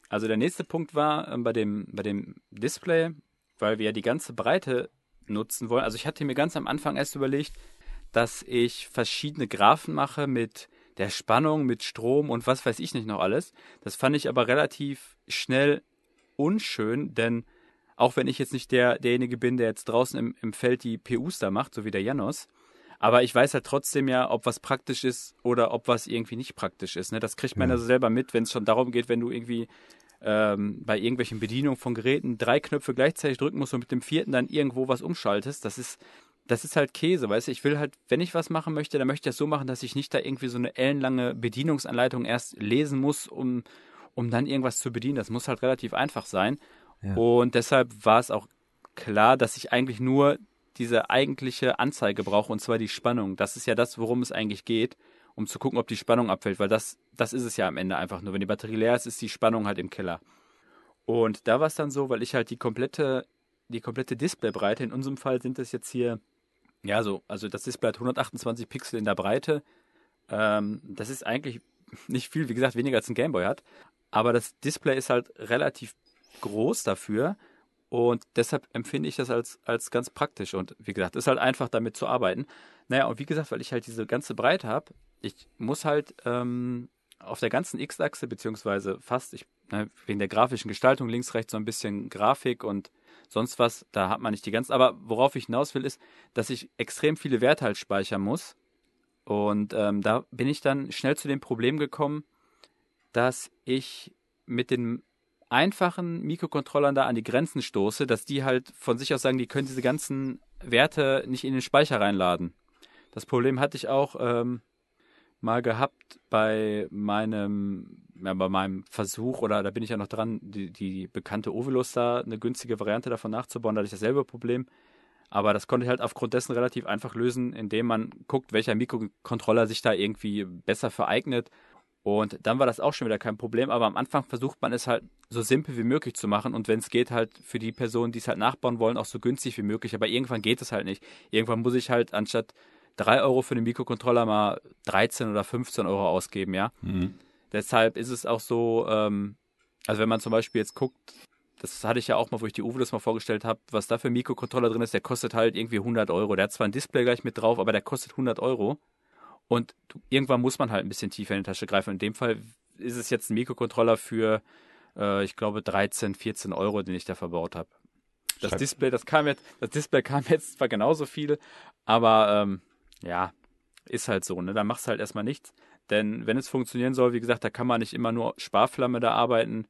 Also der nächste Punkt war ähm, bei dem, bei dem Display, weil wir ja die ganze Breite nutzen wollen. Also ich hatte mir ganz am Anfang erst überlegt, dass ich verschiedene Graphen mache mit der Spannung, mit Strom und was weiß ich nicht noch alles. Das fand ich aber relativ schnell unschön, denn auch wenn ich jetzt nicht der, derjenige bin, der jetzt draußen im, im Feld die PUs da macht, so wie der Janos. Aber ich weiß halt trotzdem ja, ob was praktisch ist oder ob was irgendwie nicht praktisch ist. Ne? Das kriegt man ja. also selber mit, wenn es schon darum geht, wenn du irgendwie ähm, bei irgendwelchen Bedienungen von Geräten drei Knöpfe gleichzeitig drücken musst und mit dem vierten dann irgendwo was umschaltest. Das ist, das ist halt Käse, weißt du? Ich will halt, wenn ich was machen möchte, dann möchte ich das so machen, dass ich nicht da irgendwie so eine ellenlange Bedienungsanleitung erst lesen muss, um, um dann irgendwas zu bedienen. Das muss halt relativ einfach sein. Und deshalb war es auch klar, dass ich eigentlich nur diese eigentliche Anzeige brauche, und zwar die Spannung. Das ist ja das, worum es eigentlich geht, um zu gucken, ob die Spannung abfällt, weil das, das ist es ja am Ende einfach nur. Wenn die Batterie leer ist, ist die Spannung halt im Keller. Und da war es dann so, weil ich halt die komplette, die komplette Displaybreite, in unserem Fall sind es jetzt hier, ja, so, also das Display hat 128 Pixel in der Breite. Ähm, das ist eigentlich nicht viel, wie gesagt, weniger als ein Gameboy hat. Aber das Display ist halt relativ groß dafür. Und deshalb empfinde ich das als, als ganz praktisch. Und wie gesagt, ist halt einfach damit zu arbeiten. Naja, und wie gesagt, weil ich halt diese ganze Breite habe, ich muss halt ähm, auf der ganzen X-Achse, beziehungsweise fast, ich, ne, wegen der grafischen Gestaltung, links, rechts so ein bisschen Grafik und sonst was, da hat man nicht die ganze. Aber worauf ich hinaus will, ist, dass ich extrem viele Werte halt speichern muss. Und ähm, da bin ich dann schnell zu dem Problem gekommen, dass ich mit den einfachen Mikrocontrollern da an die Grenzen stoße, dass die halt von sich aus sagen, die können diese ganzen Werte nicht in den Speicher reinladen. Das Problem hatte ich auch ähm, mal gehabt bei meinem, ja, bei meinem Versuch, oder da bin ich ja noch dran, die, die bekannte Ovilus da, eine günstige Variante davon nachzubauen, da hatte ich dasselbe Problem. Aber das konnte ich halt aufgrund dessen relativ einfach lösen, indem man guckt, welcher Mikrocontroller sich da irgendwie besser vereignet und dann war das auch schon wieder kein Problem, aber am Anfang versucht man es halt so simpel wie möglich zu machen und wenn es geht, halt für die Personen, die es halt nachbauen wollen, auch so günstig wie möglich. Aber irgendwann geht es halt nicht. Irgendwann muss ich halt anstatt 3 Euro für den Mikrocontroller mal 13 oder 15 Euro ausgeben, ja. Mhm. Deshalb ist es auch so, ähm, also wenn man zum Beispiel jetzt guckt, das hatte ich ja auch mal, wo ich die Uwe das mal vorgestellt habe, was da für ein Mikrocontroller drin ist, der kostet halt irgendwie 100 Euro. Der hat zwar ein Display gleich mit drauf, aber der kostet 100 Euro. Und du, irgendwann muss man halt ein bisschen tiefer in die Tasche greifen. In dem Fall ist es jetzt ein Mikrocontroller für äh, ich glaube, 13, 14 Euro, den ich da verbaut habe. Das Schreib. Display, das kam jetzt, das Display kam jetzt zwar genauso viel, aber ähm, ja, ist halt so, ne? Da machst du halt erstmal nichts. Denn wenn es funktionieren soll, wie gesagt, da kann man nicht immer nur Sparflamme da arbeiten,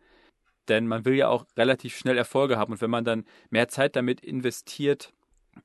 denn man will ja auch relativ schnell Erfolge haben. Und wenn man dann mehr Zeit damit investiert,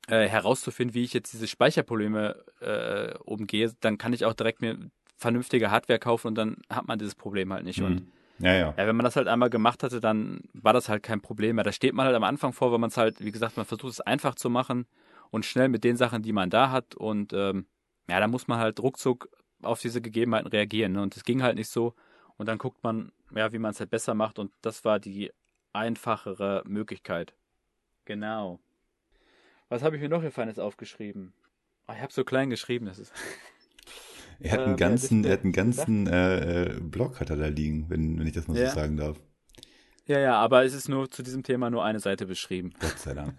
äh, herauszufinden, wie ich jetzt diese Speicherprobleme äh, umgehe, dann kann ich auch direkt mir vernünftige Hardware kaufen und dann hat man dieses Problem halt nicht. Mhm. Und ja, ja. ja, wenn man das halt einmal gemacht hatte, dann war das halt kein Problem mehr. Da steht man halt am Anfang vor, weil man es halt, wie gesagt, man versucht es einfach zu machen und schnell mit den Sachen, die man da hat. Und ähm, ja, da muss man halt ruckzuck auf diese Gegebenheiten reagieren. Ne? Und es ging halt nicht so. Und dann guckt man, ja, wie man es halt besser macht. Und das war die einfachere Möglichkeit. Genau. Was habe ich mir noch hier Feines aufgeschrieben? Oh, ich habe so klein geschrieben, das ist. Er hat einen ähm, ganzen, er hat einen ganzen äh, äh, Blog hat er da liegen, wenn, wenn ich das mal ja. so sagen darf. Ja, ja, aber es ist nur zu diesem Thema nur eine Seite beschrieben. Gott sei Dank.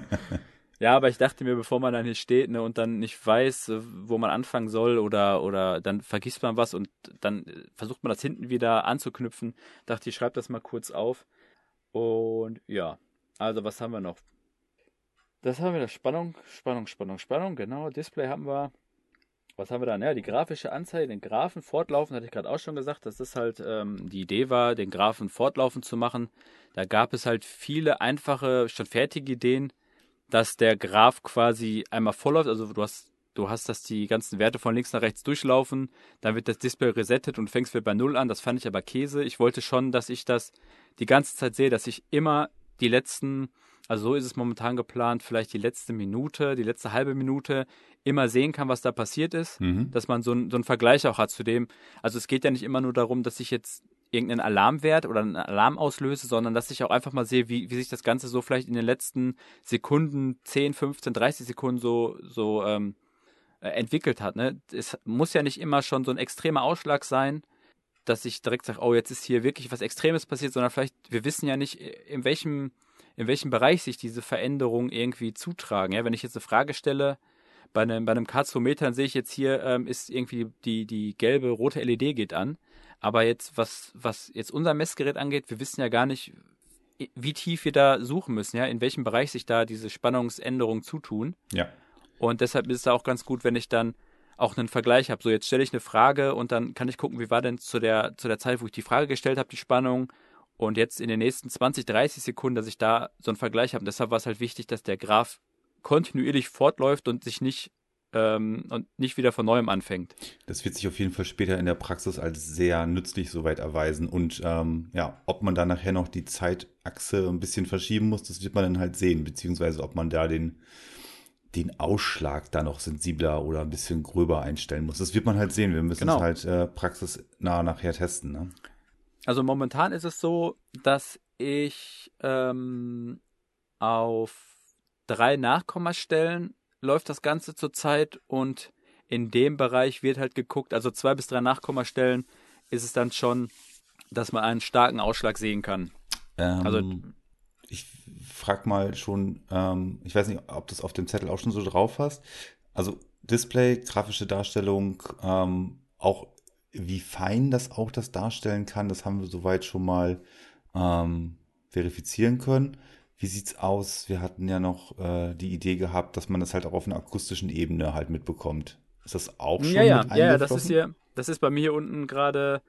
ja, aber ich dachte mir, bevor man dann hier steht ne, und dann nicht weiß, äh, wo man anfangen soll oder, oder dann vergisst man was und dann äh, versucht man das hinten wieder anzuknüpfen, dachte ich, schreibe das mal kurz auf. Und ja, also was haben wir noch? Das haben wir da. Spannung, Spannung, Spannung, Spannung, genau. Display haben wir was haben wir da? Ja, die grafische Anzeige, den Graphen fortlaufen, hatte ich gerade auch schon gesagt, dass das halt ähm, die Idee war, den Graphen fortlaufend zu machen. Da gab es halt viele einfache, schon fertige Ideen, dass der Graph quasi einmal vollläuft. Also du hast, du hast, dass die ganzen Werte von links nach rechts durchlaufen, dann wird das Display resettet und fängst wieder bei Null an. Das fand ich aber Käse. Ich wollte schon, dass ich das die ganze Zeit sehe, dass ich immer die letzten also so ist es momentan geplant, vielleicht die letzte Minute, die letzte halbe Minute immer sehen kann, was da passiert ist, mhm. dass man so, ein, so einen Vergleich auch hat zu dem. Also es geht ja nicht immer nur darum, dass ich jetzt irgendeinen Alarmwert oder einen Alarm auslöse, sondern dass ich auch einfach mal sehe, wie, wie sich das Ganze so vielleicht in den letzten Sekunden, 10, 15, 30 Sekunden so, so ähm, äh, entwickelt hat. Ne? Es muss ja nicht immer schon so ein extremer Ausschlag sein, dass ich direkt sage, oh, jetzt ist hier wirklich was Extremes passiert, sondern vielleicht, wir wissen ja nicht, in welchem, in welchem Bereich sich diese Veränderungen irgendwie zutragen. Ja, wenn ich jetzt eine Frage stelle, bei einem, bei einem K2-Meter, dann sehe ich jetzt hier, ähm, ist irgendwie die, die gelbe, rote LED geht an. Aber jetzt, was, was jetzt unser Messgerät angeht, wir wissen ja gar nicht, wie tief wir da suchen müssen, ja, in welchem Bereich sich da diese Spannungsänderungen zutun. Ja. Und deshalb ist es auch ganz gut, wenn ich dann auch einen Vergleich habe. So, jetzt stelle ich eine Frage und dann kann ich gucken, wie war denn zu der, zu der Zeit, wo ich die Frage gestellt habe, die Spannung. Und jetzt in den nächsten 20, 30 Sekunden, dass ich da so einen Vergleich habe. Und deshalb war es halt wichtig, dass der Graph kontinuierlich fortläuft und sich nicht ähm, und nicht wieder von neuem anfängt. Das wird sich auf jeden Fall später in der Praxis als sehr nützlich soweit erweisen. Und ähm, ja, ob man da nachher noch die Zeitachse ein bisschen verschieben muss, das wird man dann halt sehen, beziehungsweise ob man da den, den Ausschlag da noch sensibler oder ein bisschen gröber einstellen muss. Das wird man halt sehen. Wir müssen genau. es halt äh, praxisnah nachher testen. Ne? Also momentan ist es so, dass ich ähm, auf drei Nachkommastellen läuft das Ganze zurzeit und in dem Bereich wird halt geguckt, also zwei bis drei Nachkommastellen ist es dann schon, dass man einen starken Ausschlag sehen kann. Ähm, also ich frag mal schon, ähm, ich weiß nicht, ob du es auf dem Zettel auch schon so drauf hast. Also Display, grafische Darstellung, ähm, auch wie fein das auch das darstellen kann, das haben wir soweit schon mal ähm, verifizieren können. Wie sieht's aus? Wir hatten ja noch äh, die Idee gehabt, dass man das halt auch auf einer akustischen Ebene halt mitbekommt. Ist das auch schon ja, ja, mit ja, das ist hier, das ist bei mir hier unten gerade.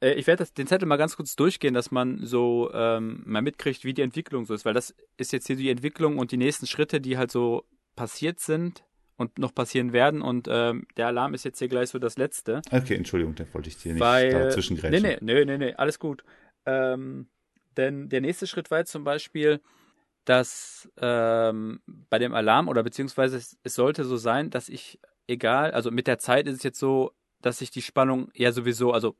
Äh, ich werde den Zettel mal ganz kurz durchgehen, dass man so ähm, mal mitkriegt, wie die Entwicklung so ist, weil das ist jetzt hier die Entwicklung und die nächsten Schritte, die halt so passiert sind und noch passieren werden. Und ähm, der Alarm ist jetzt hier gleich so das letzte. Okay, Entschuldigung, da wollte ich dir nicht weil, dazwischen greifen. Nee, nee, nee, nee, nee, alles gut. Ähm, denn der nächste Schritt war jetzt zum Beispiel, dass ähm, bei dem Alarm oder beziehungsweise es, es, sollte so sein, dass ich, egal, also mit der Zeit ist es jetzt so, dass ich die Spannung ja sowieso, also,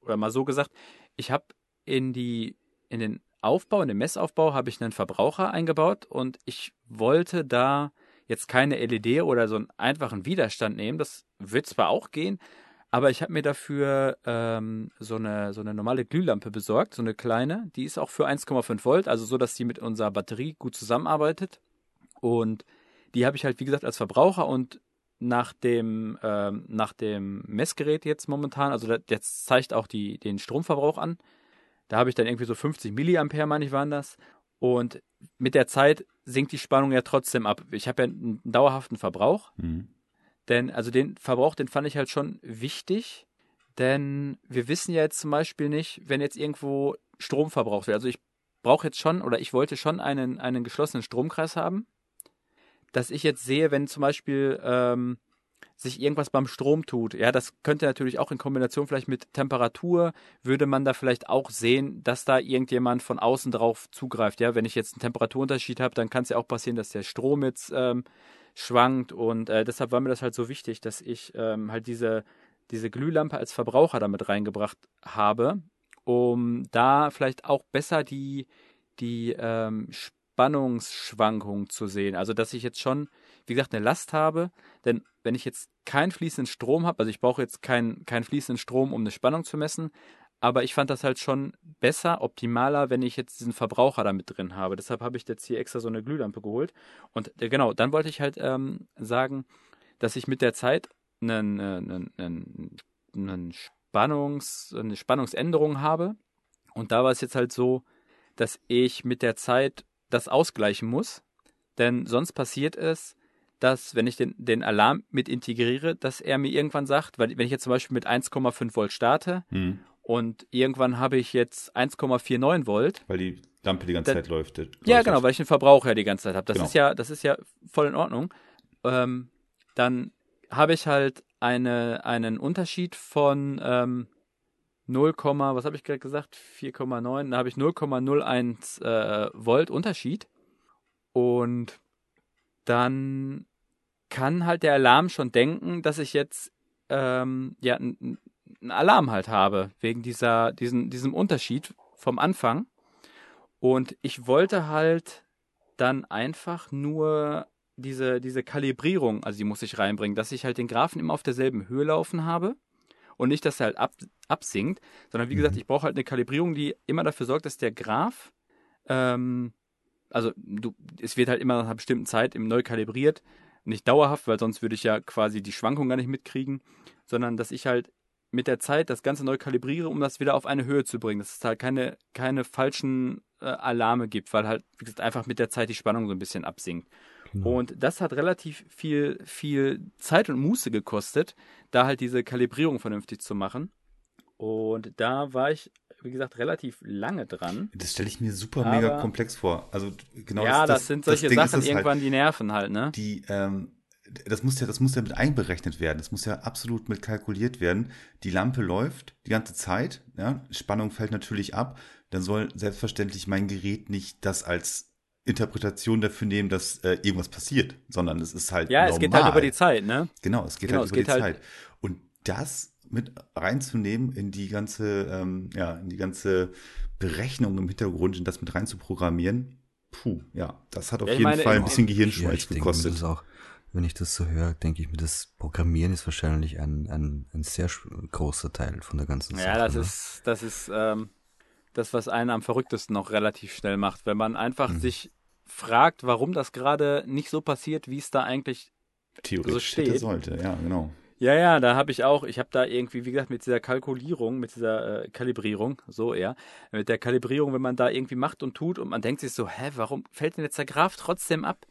oder mal so gesagt, ich habe in die, in den Aufbau, in den Messaufbau habe ich einen Verbraucher eingebaut und ich wollte da jetzt keine LED oder so einen einfachen Widerstand nehmen. Das wird zwar auch gehen, aber ich habe mir dafür ähm, so, eine, so eine normale Glühlampe besorgt, so eine kleine. Die ist auch für 1,5 Volt, also so, dass die mit unserer Batterie gut zusammenarbeitet. Und die habe ich halt, wie gesagt, als Verbraucher und nach dem, ähm, nach dem Messgerät jetzt momentan, also jetzt zeigt auch die, den Stromverbrauch an. Da habe ich dann irgendwie so 50 Milliampere, meine ich, waren das. Und mit der Zeit sinkt die Spannung ja trotzdem ab. Ich habe ja einen dauerhaften Verbrauch. Mhm. Denn, also den Verbrauch, den fand ich halt schon wichtig. Denn wir wissen ja jetzt zum Beispiel nicht, wenn jetzt irgendwo Strom verbraucht wird. Also ich brauche jetzt schon oder ich wollte schon einen, einen geschlossenen Stromkreis haben, dass ich jetzt sehe, wenn zum Beispiel ähm, sich irgendwas beim Strom tut. Ja, das könnte natürlich auch in Kombination vielleicht mit Temperatur, würde man da vielleicht auch sehen, dass da irgendjemand von außen drauf zugreift. Ja, wenn ich jetzt einen Temperaturunterschied habe, dann kann es ja auch passieren, dass der Strom jetzt ähm, schwankt und äh, deshalb war mir das halt so wichtig, dass ich ähm, halt diese, diese Glühlampe als Verbraucher damit reingebracht habe, um da vielleicht auch besser die, die ähm, Spannungsschwankung zu sehen. Also, dass ich jetzt schon, wie gesagt, eine Last habe, denn wenn ich jetzt keinen fließenden Strom habe, also ich brauche jetzt keinen kein fließenden Strom, um eine Spannung zu messen, aber ich fand das halt schon besser, optimaler, wenn ich jetzt diesen Verbraucher da mit drin habe. Deshalb habe ich jetzt hier extra so eine Glühlampe geholt. Und äh, genau, dann wollte ich halt ähm, sagen, dass ich mit der Zeit einen, einen, einen, einen Spannungs, eine Spannungsänderung habe. Und da war es jetzt halt so, dass ich mit der Zeit das ausgleichen muss. Denn sonst passiert es, dass, wenn ich den, den Alarm mit integriere, dass er mir irgendwann sagt, weil wenn ich jetzt zum Beispiel mit 1,5 Volt starte mhm. und irgendwann habe ich jetzt 1,49 Volt. Weil die Lampe die ganze dann, Zeit läuft. Ja, genau, weil ich den Verbrauch ja die ganze Zeit habe. Das genau. ist ja, das ist ja voll in Ordnung. Ähm, dann habe ich halt eine, einen Unterschied von ähm, 0, was habe ich gerade gesagt? 4,9. Da habe ich 0,01 äh, Volt Unterschied. Und dann kann halt der Alarm schon denken, dass ich jetzt ähm, ja einen Alarm halt habe wegen dieser diesen diesem Unterschied vom Anfang. Und ich wollte halt dann einfach nur diese diese Kalibrierung, also die muss ich reinbringen, dass ich halt den Graphen immer auf derselben Höhe laufen habe und nicht, dass er halt ab, absinkt, sondern wie gesagt, mhm. ich brauche halt eine Kalibrierung, die immer dafür sorgt, dass der Graph, ähm, also du, es wird halt immer nach einer bestimmten Zeit im neu kalibriert, nicht dauerhaft, weil sonst würde ich ja quasi die Schwankung gar nicht mitkriegen, sondern dass ich halt mit der Zeit das Ganze neu kalibriere, um das wieder auf eine Höhe zu bringen, dass es halt keine, keine falschen äh, Alarme gibt, weil halt, wie gesagt, einfach mit der Zeit die Spannung so ein bisschen absinkt. Genau. Und das hat relativ viel, viel Zeit und Muße gekostet, da halt diese Kalibrierung vernünftig zu machen. Und da war ich, wie gesagt, relativ lange dran. Das stelle ich mir super Aber, mega komplex vor. Also genau Ja, das, das sind solche das Sachen, irgendwann halt, die nerven halt, ne? Die, ähm, das muss ja, das muss ja mit einberechnet werden. Das muss ja absolut mit kalkuliert werden. Die Lampe läuft die ganze Zeit, ja, Spannung fällt natürlich ab. Dann soll selbstverständlich mein Gerät nicht das als Interpretation dafür nehmen, dass äh, irgendwas passiert, sondern es ist halt Ja, normal. es geht halt über die Zeit, ne? Genau, es geht genau, halt es über geht die halt Zeit. Und das mit reinzunehmen in die ganze, ähm, ja, in die ganze Berechnung im Hintergrund und das mit rein zu programmieren, puh, ja, das hat auf ja, jeden meine, Fall ein bisschen Gehirnschmalz ja, gekostet. Denke, auch, wenn ich das so höre, denke ich mir, das Programmieren ist wahrscheinlich ein, ein, ein sehr großer Teil von der ganzen Sache. Ja, das ne? ist, das ist, ähm, das, was einen am verrücktesten noch relativ schnell macht, wenn man einfach mhm. sich fragt, warum das gerade nicht so passiert, wie es da eigentlich Theoretisch so steht. sollte, ja, genau. Ja, ja, da habe ich auch, ich habe da irgendwie, wie gesagt, mit dieser Kalkulierung, mit dieser äh, Kalibrierung, so eher, mit der Kalibrierung, wenn man da irgendwie macht und tut und man denkt sich so, hä, warum fällt denn jetzt der Graph trotzdem ab?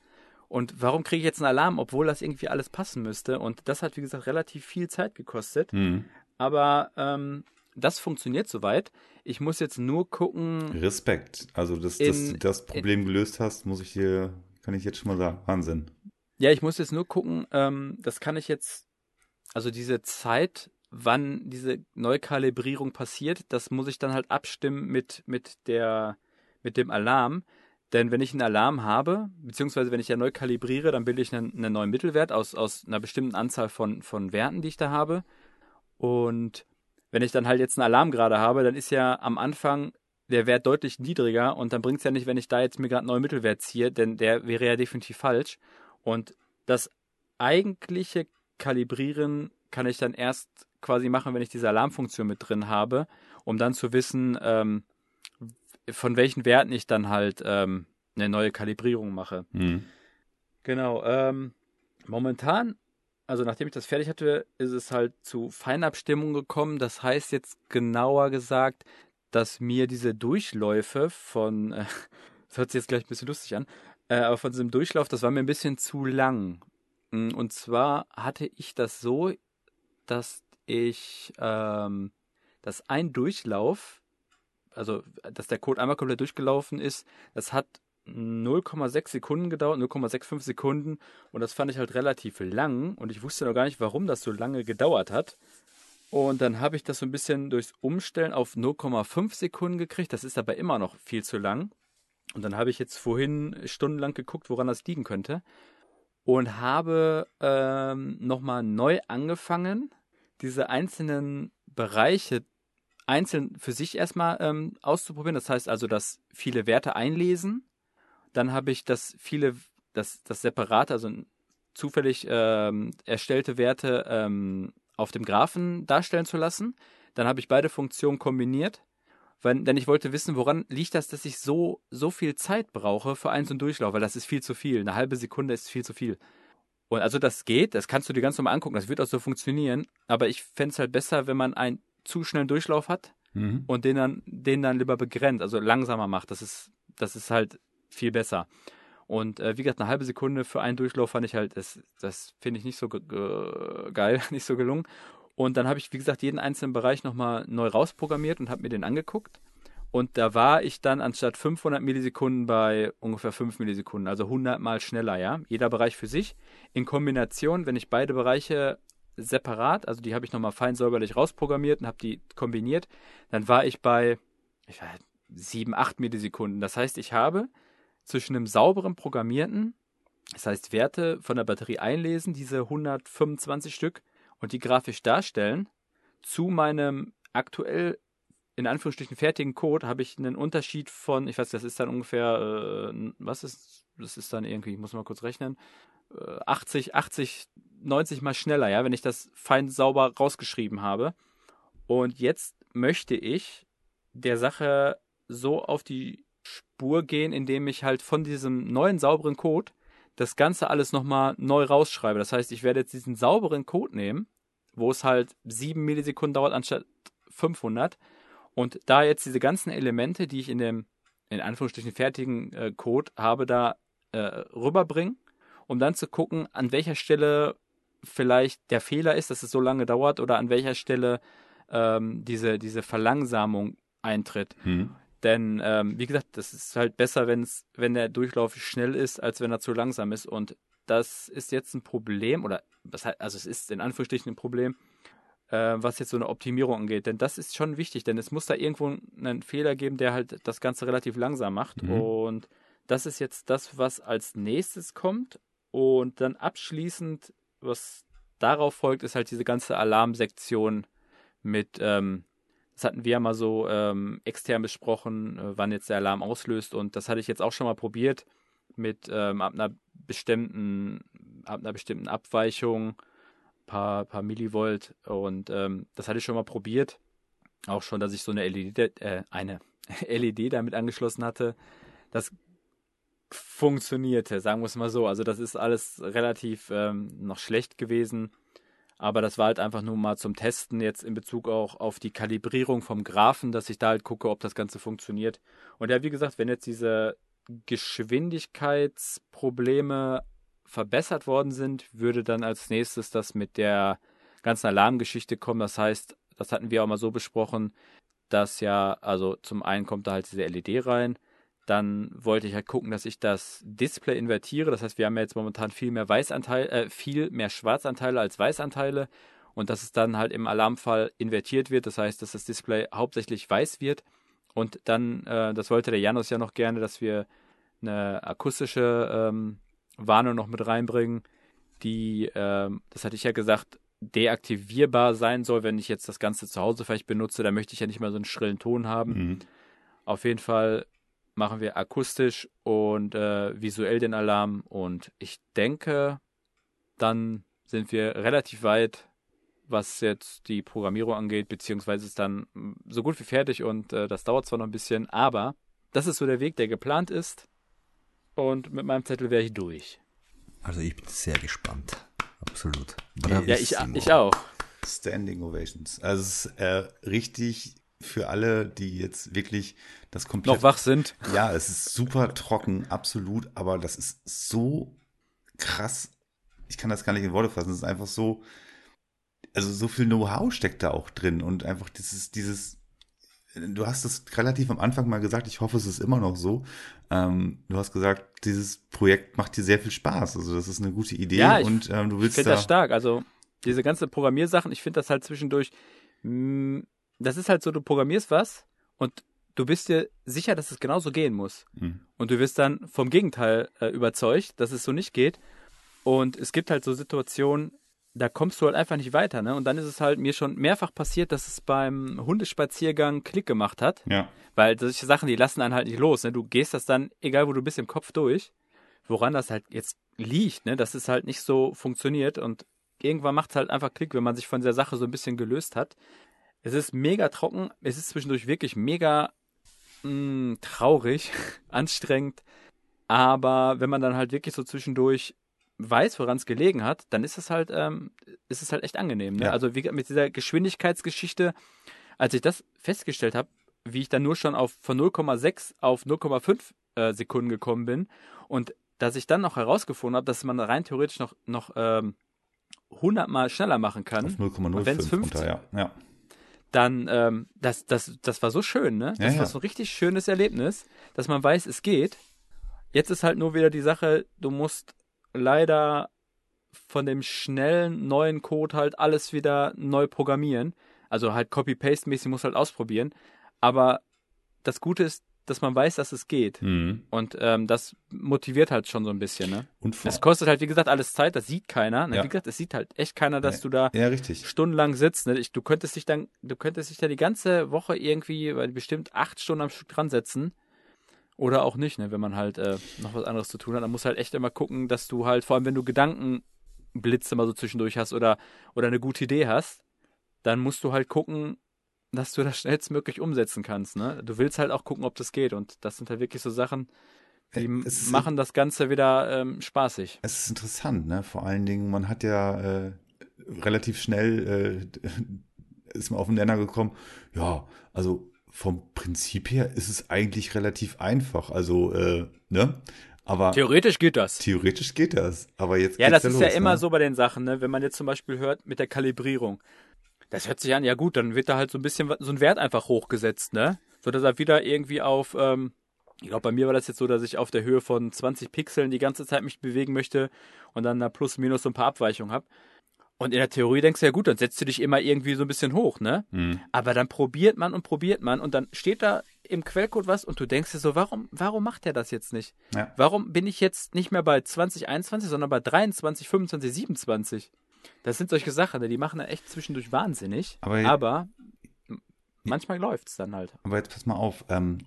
Und warum kriege ich jetzt einen Alarm, obwohl das irgendwie alles passen müsste? Und das hat, wie gesagt, relativ viel Zeit gekostet. Mhm. Aber ähm, das funktioniert soweit. Ich muss jetzt nur gucken. Respekt. Also, dass, in, du das Problem in, gelöst hast, muss ich dir, kann ich jetzt schon mal sagen. Wahnsinn. Ja, ich muss jetzt nur gucken, ähm, das kann ich jetzt, also diese Zeit, wann diese Neukalibrierung passiert, das muss ich dann halt abstimmen mit, mit der, mit dem Alarm. Denn wenn ich einen Alarm habe, beziehungsweise wenn ich ja neu kalibriere, dann bilde ich einen, einen neuen Mittelwert aus, aus einer bestimmten Anzahl von, von Werten, die ich da habe. Und wenn ich dann halt jetzt einen Alarm gerade habe, dann ist ja am Anfang der Wert deutlich niedriger und dann bringt es ja nicht, wenn ich da jetzt mir gerade einen neuen Mittelwert ziehe, denn der wäre ja definitiv falsch. Und das eigentliche Kalibrieren kann ich dann erst quasi machen, wenn ich diese Alarmfunktion mit drin habe, um dann zu wissen, ähm, von welchen Werten ich dann halt ähm, eine neue Kalibrierung mache. Mhm. Genau. Ähm, momentan also nachdem ich das fertig hatte, ist es halt zu Feinabstimmung gekommen. Das heißt jetzt genauer gesagt, dass mir diese Durchläufe von, äh, das hört sich jetzt gleich ein bisschen lustig an, äh, aber von diesem Durchlauf, das war mir ein bisschen zu lang. Mm, und zwar hatte ich das so, dass ich, ähm, dass ein Durchlauf, also dass der Code einmal komplett durchgelaufen ist, das hat 0,6 Sekunden gedauert, 0,65 Sekunden und das fand ich halt relativ lang und ich wusste noch gar nicht, warum das so lange gedauert hat. Und dann habe ich das so ein bisschen durchs Umstellen auf 0,5 Sekunden gekriegt. Das ist aber immer noch viel zu lang. Und dann habe ich jetzt vorhin stundenlang geguckt, woran das liegen könnte. Und habe ähm, nochmal neu angefangen, diese einzelnen Bereiche einzeln für sich erstmal ähm, auszuprobieren. Das heißt also, dass viele Werte einlesen. Dann habe ich das viele, das, das separate, also zufällig ähm, erstellte Werte ähm, auf dem Graphen darstellen zu lassen. Dann habe ich beide Funktionen kombiniert, weil, denn ich wollte wissen, woran liegt das, dass ich so, so viel Zeit brauche für einen so einen Durchlauf, weil das ist viel zu viel. Eine halbe Sekunde ist viel zu viel. Und also das geht, das kannst du dir ganz normal angucken, das wird auch so funktionieren, aber ich fände es halt besser, wenn man einen zu schnellen Durchlauf hat mhm. und den dann, den dann lieber begrenzt, also langsamer macht. Das ist, das ist halt viel besser. Und äh, wie gesagt, eine halbe Sekunde für einen Durchlauf fand ich halt, das, das finde ich nicht so geil, nicht so gelungen. Und dann habe ich, wie gesagt, jeden einzelnen Bereich nochmal neu rausprogrammiert und habe mir den angeguckt. Und da war ich dann anstatt 500 Millisekunden bei ungefähr 5 Millisekunden, also 100 mal schneller, ja. Jeder Bereich für sich. In Kombination, wenn ich beide Bereiche separat, also die habe ich nochmal fein säuberlich rausprogrammiert und habe die kombiniert, dann war ich bei ich war 7, 8 Millisekunden. Das heißt, ich habe zwischen einem sauberen Programmierten, das heißt Werte von der Batterie einlesen, diese 125 Stück und die grafisch darstellen, zu meinem aktuell in Anführungsstrichen fertigen Code habe ich einen Unterschied von, ich weiß, das ist dann ungefähr, äh, was ist, das ist dann irgendwie, ich muss mal kurz rechnen, äh, 80, 80, 90 mal schneller, ja, wenn ich das fein sauber rausgeschrieben habe. Und jetzt möchte ich der Sache so auf die Spur gehen, indem ich halt von diesem neuen sauberen Code das Ganze alles nochmal neu rausschreibe. Das heißt, ich werde jetzt diesen sauberen Code nehmen, wo es halt 7 Millisekunden dauert anstatt 500. Und da jetzt diese ganzen Elemente, die ich in dem, in Anführungsstrichen, fertigen äh, Code habe, da äh, rüberbringen, um dann zu gucken, an welcher Stelle vielleicht der Fehler ist, dass es so lange dauert oder an welcher Stelle ähm, diese, diese Verlangsamung eintritt. Hm. Denn, ähm, wie gesagt, das ist halt besser, wenn's, wenn der Durchlauf schnell ist, als wenn er zu langsam ist. Und das ist jetzt ein Problem, oder was halt, also es ist in Anführungsstrichen ein Problem, äh, was jetzt so eine Optimierung angeht. Denn das ist schon wichtig, denn es muss da irgendwo einen Fehler geben, der halt das Ganze relativ langsam macht. Mhm. Und das ist jetzt das, was als nächstes kommt. Und dann abschließend, was darauf folgt, ist halt diese ganze Alarmsektion mit ähm, das hatten wir ja mal so ähm, extern besprochen, äh, wann jetzt der Alarm auslöst. Und das hatte ich jetzt auch schon mal probiert mit ähm, ab einer bestimmten, ab einer bestimmten Abweichung, paar, paar Millivolt. Und ähm, das hatte ich schon mal probiert. Auch schon, dass ich so eine LED, äh, eine LED damit angeschlossen hatte. Das funktionierte, sagen wir es mal so. Also das ist alles relativ ähm, noch schlecht gewesen. Aber das war halt einfach nur mal zum Testen jetzt in Bezug auch auf die Kalibrierung vom Graphen, dass ich da halt gucke, ob das Ganze funktioniert. Und ja, wie gesagt, wenn jetzt diese Geschwindigkeitsprobleme verbessert worden sind, würde dann als nächstes das mit der ganzen Alarmgeschichte kommen. Das heißt, das hatten wir auch mal so besprochen, dass ja, also zum einen kommt da halt diese LED rein, dann wollte ich halt gucken, dass ich das Display invertiere. Das heißt, wir haben ja jetzt momentan viel mehr Weißanteil, äh, viel mehr Schwarzanteile als Weißanteile und dass es dann halt im Alarmfall invertiert wird. Das heißt, dass das Display hauptsächlich weiß wird. Und dann, äh, das wollte der Janus ja noch gerne, dass wir eine akustische ähm, Warnung noch mit reinbringen, die, ähm, das hatte ich ja gesagt, deaktivierbar sein soll, wenn ich jetzt das Ganze zu Hause vielleicht benutze. Da möchte ich ja nicht mal so einen schrillen Ton haben. Mhm. Auf jeden Fall machen wir akustisch und äh, visuell den Alarm. Und ich denke, dann sind wir relativ weit, was jetzt die Programmierung angeht, beziehungsweise ist dann hm, so gut wie fertig und äh, das dauert zwar noch ein bisschen, aber das ist so der Weg, der geplant ist. Und mit meinem Zettel wäre ich durch. Also ich bin sehr gespannt. Absolut. Bravissimo. Ja, ich, ich auch. Standing Ovations. Also es ist äh, richtig für alle, die jetzt wirklich das komplett. Noch wach sind. Ja, es ist super trocken, absolut, aber das ist so krass. Ich kann das gar nicht in Worte fassen. Es ist einfach so, also so viel Know-how steckt da auch drin und einfach dieses, dieses, du hast es relativ am Anfang mal gesagt, ich hoffe, es ist immer noch so. Ähm, du hast gesagt, dieses Projekt macht dir sehr viel Spaß. Also das ist eine gute Idee Ja, ich- und ähm, du willst Ich finde da. das stark. Also diese ganze Programmiersachen, ich finde das halt zwischendurch, mh, das ist halt so, du programmierst was und du bist dir sicher, dass es genauso gehen muss. Hm. Und du wirst dann vom Gegenteil äh, überzeugt, dass es so nicht geht. Und es gibt halt so Situationen, da kommst du halt einfach nicht weiter. Ne? Und dann ist es halt mir schon mehrfach passiert, dass es beim Hundespaziergang Klick gemacht hat. Ja, Weil solche Sachen, die lassen einen halt nicht los. Ne? Du gehst das dann, egal wo du bist, im Kopf durch. Woran das halt jetzt liegt, ne? dass es halt nicht so funktioniert. Und irgendwann macht es halt einfach Klick, wenn man sich von der Sache so ein bisschen gelöst hat. Es ist mega trocken. Es ist zwischendurch wirklich mega mh, traurig, anstrengend. Aber wenn man dann halt wirklich so zwischendurch weiß, woran es gelegen hat, dann ist es halt, ähm, ist es halt echt angenehm. Ne? Ja. Also wie, mit dieser Geschwindigkeitsgeschichte, als ich das festgestellt habe, wie ich dann nur schon auf von 0,6 auf 0,5 äh, Sekunden gekommen bin und dass ich dann noch herausgefunden habe, dass man rein theoretisch noch noch ähm, 100 Mal schneller machen kann, auf Und wenn's 0,05 50 runter, ja. ja. Dann ähm, das das das war so schön, ne? Das Ja, ja. war so ein richtig schönes Erlebnis, dass man weiß, es geht. Jetzt ist halt nur wieder die Sache, du musst leider von dem schnellen neuen Code halt alles wieder neu programmieren. Also halt Copy-Paste-mäßig muss halt ausprobieren. Aber das Gute ist, dass man weiß, dass es geht. Mhm. Und ähm, das motiviert halt schon so ein bisschen, ne? Und Es kostet halt, wie gesagt, alles Zeit, das sieht keiner. Ne? Ja. Wie gesagt, es sieht halt echt keiner, dass du da ja, stundenlang sitzt. Ne? Ich, du könntest dich dann, du könntest dich da die ganze Woche irgendwie weil bestimmt acht Stunden am Stück dran setzen. Oder auch nicht, ne? wenn man halt äh, noch was anderes zu tun hat. Dann musst du halt echt immer gucken, dass du halt, vor allem wenn du Gedankenblitze mal so zwischendurch hast oder, oder eine gute Idee hast, dann musst du halt gucken, dass du das schnellstmöglich umsetzen kannst. Ne? Du willst halt auch gucken, ob das geht. Und das sind halt wirklich so Sachen, die Äh, ist- machen das Ganze wieder ähm, spaßig. Es ist interessant, ne? Vor allen Dingen, man hat ja äh, relativ schnell äh, ist man auf den Nenner gekommen. Ja, also vom Prinzip her ist es eigentlich relativ einfach. Also, äh, ne? Aber Theoretisch geht das. theoretisch geht das. Aber jetzt Ja, das ist ja los, immer ne? so bei den Sachen, ne? Wenn man jetzt zum Beispiel hört mit der Kalibrierung. Das hört sich an, ja gut, dann wird da halt so ein bisschen so ein Wert einfach hochgesetzt, ne? So dass er wieder irgendwie auf, ähm, ich glaube, bei mir war das jetzt so, dass ich auf der Höhe von 20 Pixeln die ganze Zeit mich bewegen möchte und dann da plus minus so ein paar Abweichungen habe. Und in der Theorie denkst du ja gut, dann setzt du dich immer irgendwie so ein bisschen hoch, ne? Hm. Aber dann probiert man und probiert man und dann steht da im Quellcode was und du denkst dir so, warum, warum macht er das jetzt nicht? Ja. Warum bin ich jetzt nicht mehr bei 2021, sondern bei 23, 25, 27? Das sind solche Sachen, ne, die machen dann echt zwischendurch wahnsinnig. Aber- Aber, manchmal läuft's dann halt. Aber jetzt pass mal auf, ähm,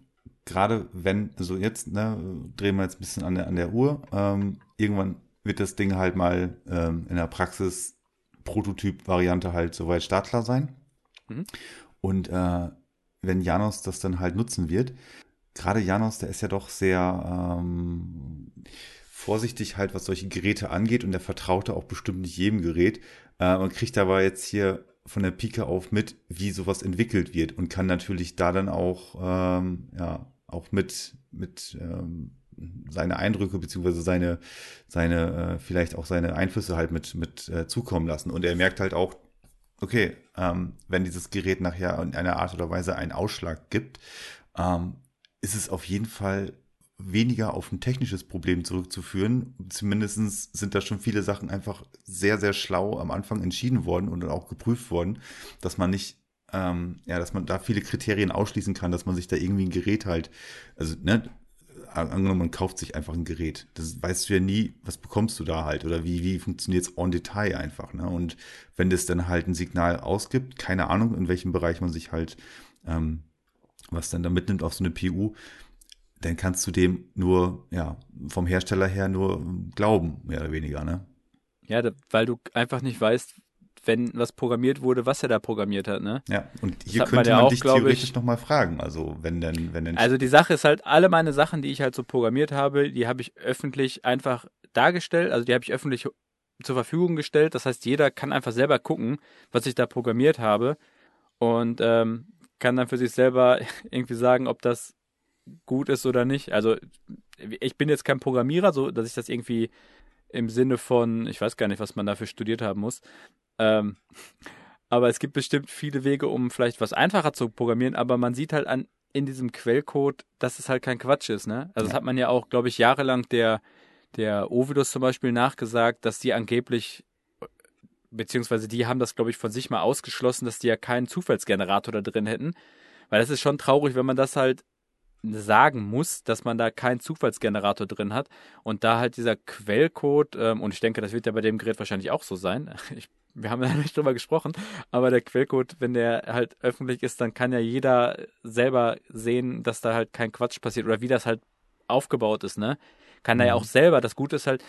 gerade wenn, also jetzt, ne, drehen wir jetzt ein bisschen an der, an der Uhr, ähm, irgendwann wird das Ding halt mal ähm, in der Praxis Prototyp-Variante halt soweit startklar sein. Mhm. Und äh, wenn Janos das dann halt nutzen wird, gerade Janos, der ist ja doch sehr ähm, vorsichtig halt, was solche Geräte angeht und der vertraute auch bestimmt nicht jedem Gerät. Äh, man kriegt aber jetzt hier von der Pike auf mit, wie sowas entwickelt wird und kann natürlich da dann auch, ähm, ja, auch mit, mit ähm, seine Eindrücke beziehungsweise seine, seine, äh, vielleicht auch seine Einflüsse halt mit, mit äh, zukommen lassen. Und er merkt halt auch, okay, ähm, wenn dieses Gerät nachher in einer Art oder Weise einen Ausschlag gibt, ähm, ist es auf jeden Fall weniger auf ein technisches Problem zurückzuführen. Zumindest sind da schon viele Sachen einfach sehr, sehr schlau am Anfang entschieden worden und auch geprüft worden, dass man nicht, ähm, ja, dass man da viele Kriterien ausschließen kann, dass man sich da irgendwie ein Gerät halt, also, ne, angenommen, man kauft sich einfach ein Gerät. Das weißt du ja nie, was bekommst du da halt oder wie, wie funktioniert es en Detail einfach. Ne? Und wenn das dann halt ein Signal ausgibt, keine Ahnung, in welchem Bereich man sich halt, ähm, was dann da mitnimmt auf so eine PU, dann kannst du dem nur, ja, vom Hersteller her nur glauben, mehr oder weniger, ne? Ja, weil du einfach nicht weißt, wenn was programmiert wurde, was er da programmiert hat, ne? Ja, und hier hat man könnte ja man auch, dich theoretisch nochmal fragen, also wenn denn, wenn denn, Also die Sache ist halt, alle meine Sachen, die ich halt so programmiert habe, die habe ich öffentlich einfach dargestellt, also die habe ich öffentlich zur Verfügung gestellt. Das heißt, jeder kann einfach selber gucken, was ich da programmiert habe und ähm, kann dann für sich selber irgendwie sagen, ob das gut ist oder nicht. Also ich bin jetzt kein Programmierer, so dass ich das irgendwie im Sinne von, ich weiß gar nicht, was man dafür studiert haben muss. Ähm, aber es gibt bestimmt viele Wege, um vielleicht was einfacher zu programmieren, aber man sieht halt an in diesem Quellcode, dass es halt kein Quatsch ist, ne? Also ja. das hat man ja auch, glaube ich, jahrelang der der Ovidus zum Beispiel nachgesagt, dass die angeblich beziehungsweise die haben das, glaube ich, von sich mal ausgeschlossen, dass die ja keinen Zufallsgenerator da drin hätten. Weil das ist schon traurig, wenn man das halt sagen muss, dass man da keinen Zufallsgenerator drin hat und da halt dieser Quellcode, ähm, und ich denke, das wird ja bei dem Gerät wahrscheinlich auch so sein. Ich, wir haben ja nicht drüber gesprochen, aber der Quellcode, wenn der halt öffentlich ist, dann kann ja jeder selber sehen, dass da halt kein Quatsch passiert oder wie das halt aufgebaut ist, ne? Kann mhm. er ja auch selber. Das Gute ist halt,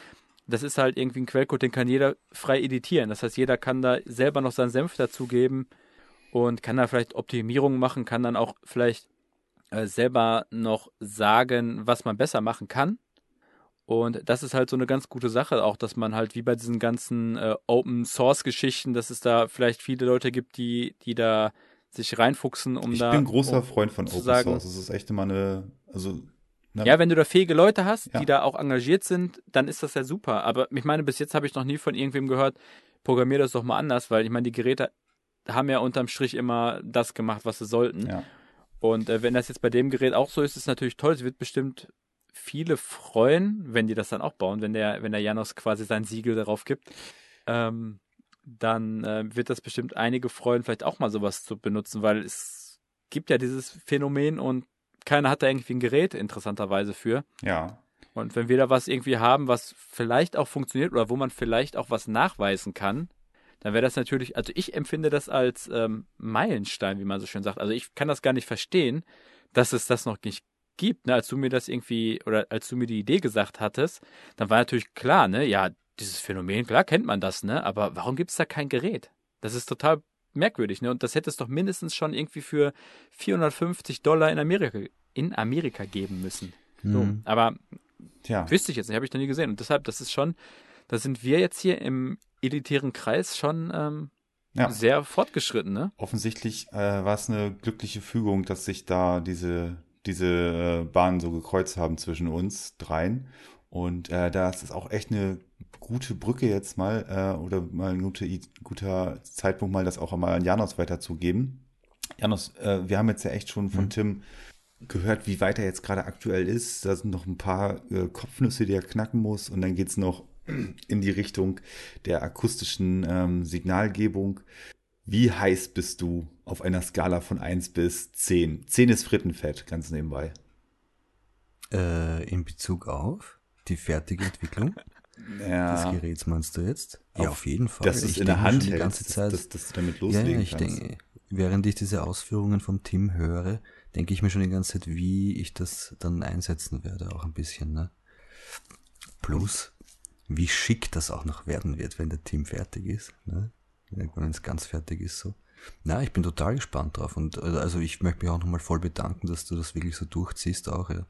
das ist halt irgendwie ein Quellcode, den kann jeder frei editieren. Das heißt, jeder kann da selber noch seinen Senf dazugeben und kann da vielleicht Optimierungen machen, kann dann auch vielleicht äh, selber noch sagen, was man besser machen kann. Und das ist halt so eine ganz gute Sache, auch dass man halt wie bei diesen ganzen äh, Open Source Geschichten, dass es da vielleicht viele Leute gibt, die, die da sich reinfuchsen, um ich da. Ich bin großer um Freund von Open sagen, Source. Das ist echt immer eine, also. Ne? Ja, wenn du da fähige Leute hast, ja. die da auch engagiert sind, dann ist das ja super. Aber ich meine, bis jetzt habe ich noch nie von irgendwem gehört, programmier das doch mal anders, weil ich meine, die Geräte haben ja unterm Strich immer das gemacht, was sie sollten. Ja. Und äh, wenn das jetzt bei dem Gerät auch so ist, ist es natürlich toll. Es wird bestimmt viele freuen, wenn die das dann auch bauen, wenn der, wenn der Janos quasi sein Siegel darauf gibt. Ähm, dann äh, wird das bestimmt einige freuen, vielleicht auch mal sowas zu benutzen, weil es gibt ja dieses Phänomen und keiner hat da irgendwie ein Gerät interessanterweise für. Ja. Und wenn wir da was irgendwie haben, was vielleicht auch funktioniert oder wo man vielleicht auch was nachweisen kann, dann wäre das natürlich, also ich empfinde das als ähm, Meilenstein, wie man so schön sagt. Also ich kann das gar nicht verstehen, dass es das noch nicht gibt. Ne? Als du mir das irgendwie, oder als du mir die Idee gesagt hattest, dann war natürlich klar, ne, ja, dieses Phänomen, klar kennt man das, ne? Aber warum gibt es da kein Gerät? Das ist total merkwürdig, ne? Und das hätte es doch mindestens schon irgendwie für 450 Dollar in Amerika, in Amerika geben müssen. So, mhm. aber Tja. wüsste ich jetzt nicht, habe ich noch nie gesehen. Und deshalb, das ist schon, da sind wir jetzt hier im elitären Kreis schon ähm, ja. sehr fortgeschritten, ne? Offensichtlich äh, war es eine glückliche Fügung, dass sich da diese, diese äh, Bahnen so gekreuzt haben zwischen uns dreien. Und äh, da ist es auch echt eine gute Brücke jetzt mal äh, oder mal ein guter, guter Zeitpunkt mal das auch mal an Janos weiterzugeben. Janos, äh, wir haben jetzt ja echt schon von mhm. Tim gehört, wie weit er jetzt gerade aktuell ist. Da sind noch ein paar äh, Kopfnüsse, die er knacken muss. Und dann geht es noch in die Richtung der akustischen ähm, Signalgebung. Wie heiß bist du auf einer Skala von 1 bis 10? 10 ist Frittenfett, ganz nebenbei. Äh, in Bezug auf die fertige Entwicklung ja. des Geräts meinst du jetzt? Ja, auf, jeden Fall. Dass es in der Hand die ganze Zeit, dass, dass, du damit loslegen ja, ich kannst. Denke, während ich diese Ausführungen vom Tim höre, denke ich mir schon die ganze Zeit, wie ich das dann einsetzen werde, auch ein bisschen. Ne? Plus, wie schick das auch noch werden wird, wenn der Team fertig ist. Ne? Wenn es ganz fertig ist so. Na, ich bin total gespannt drauf und äh, also ich möchte mich auch nochmal voll bedanken, dass du das wirklich so durchziehst auch. Ja.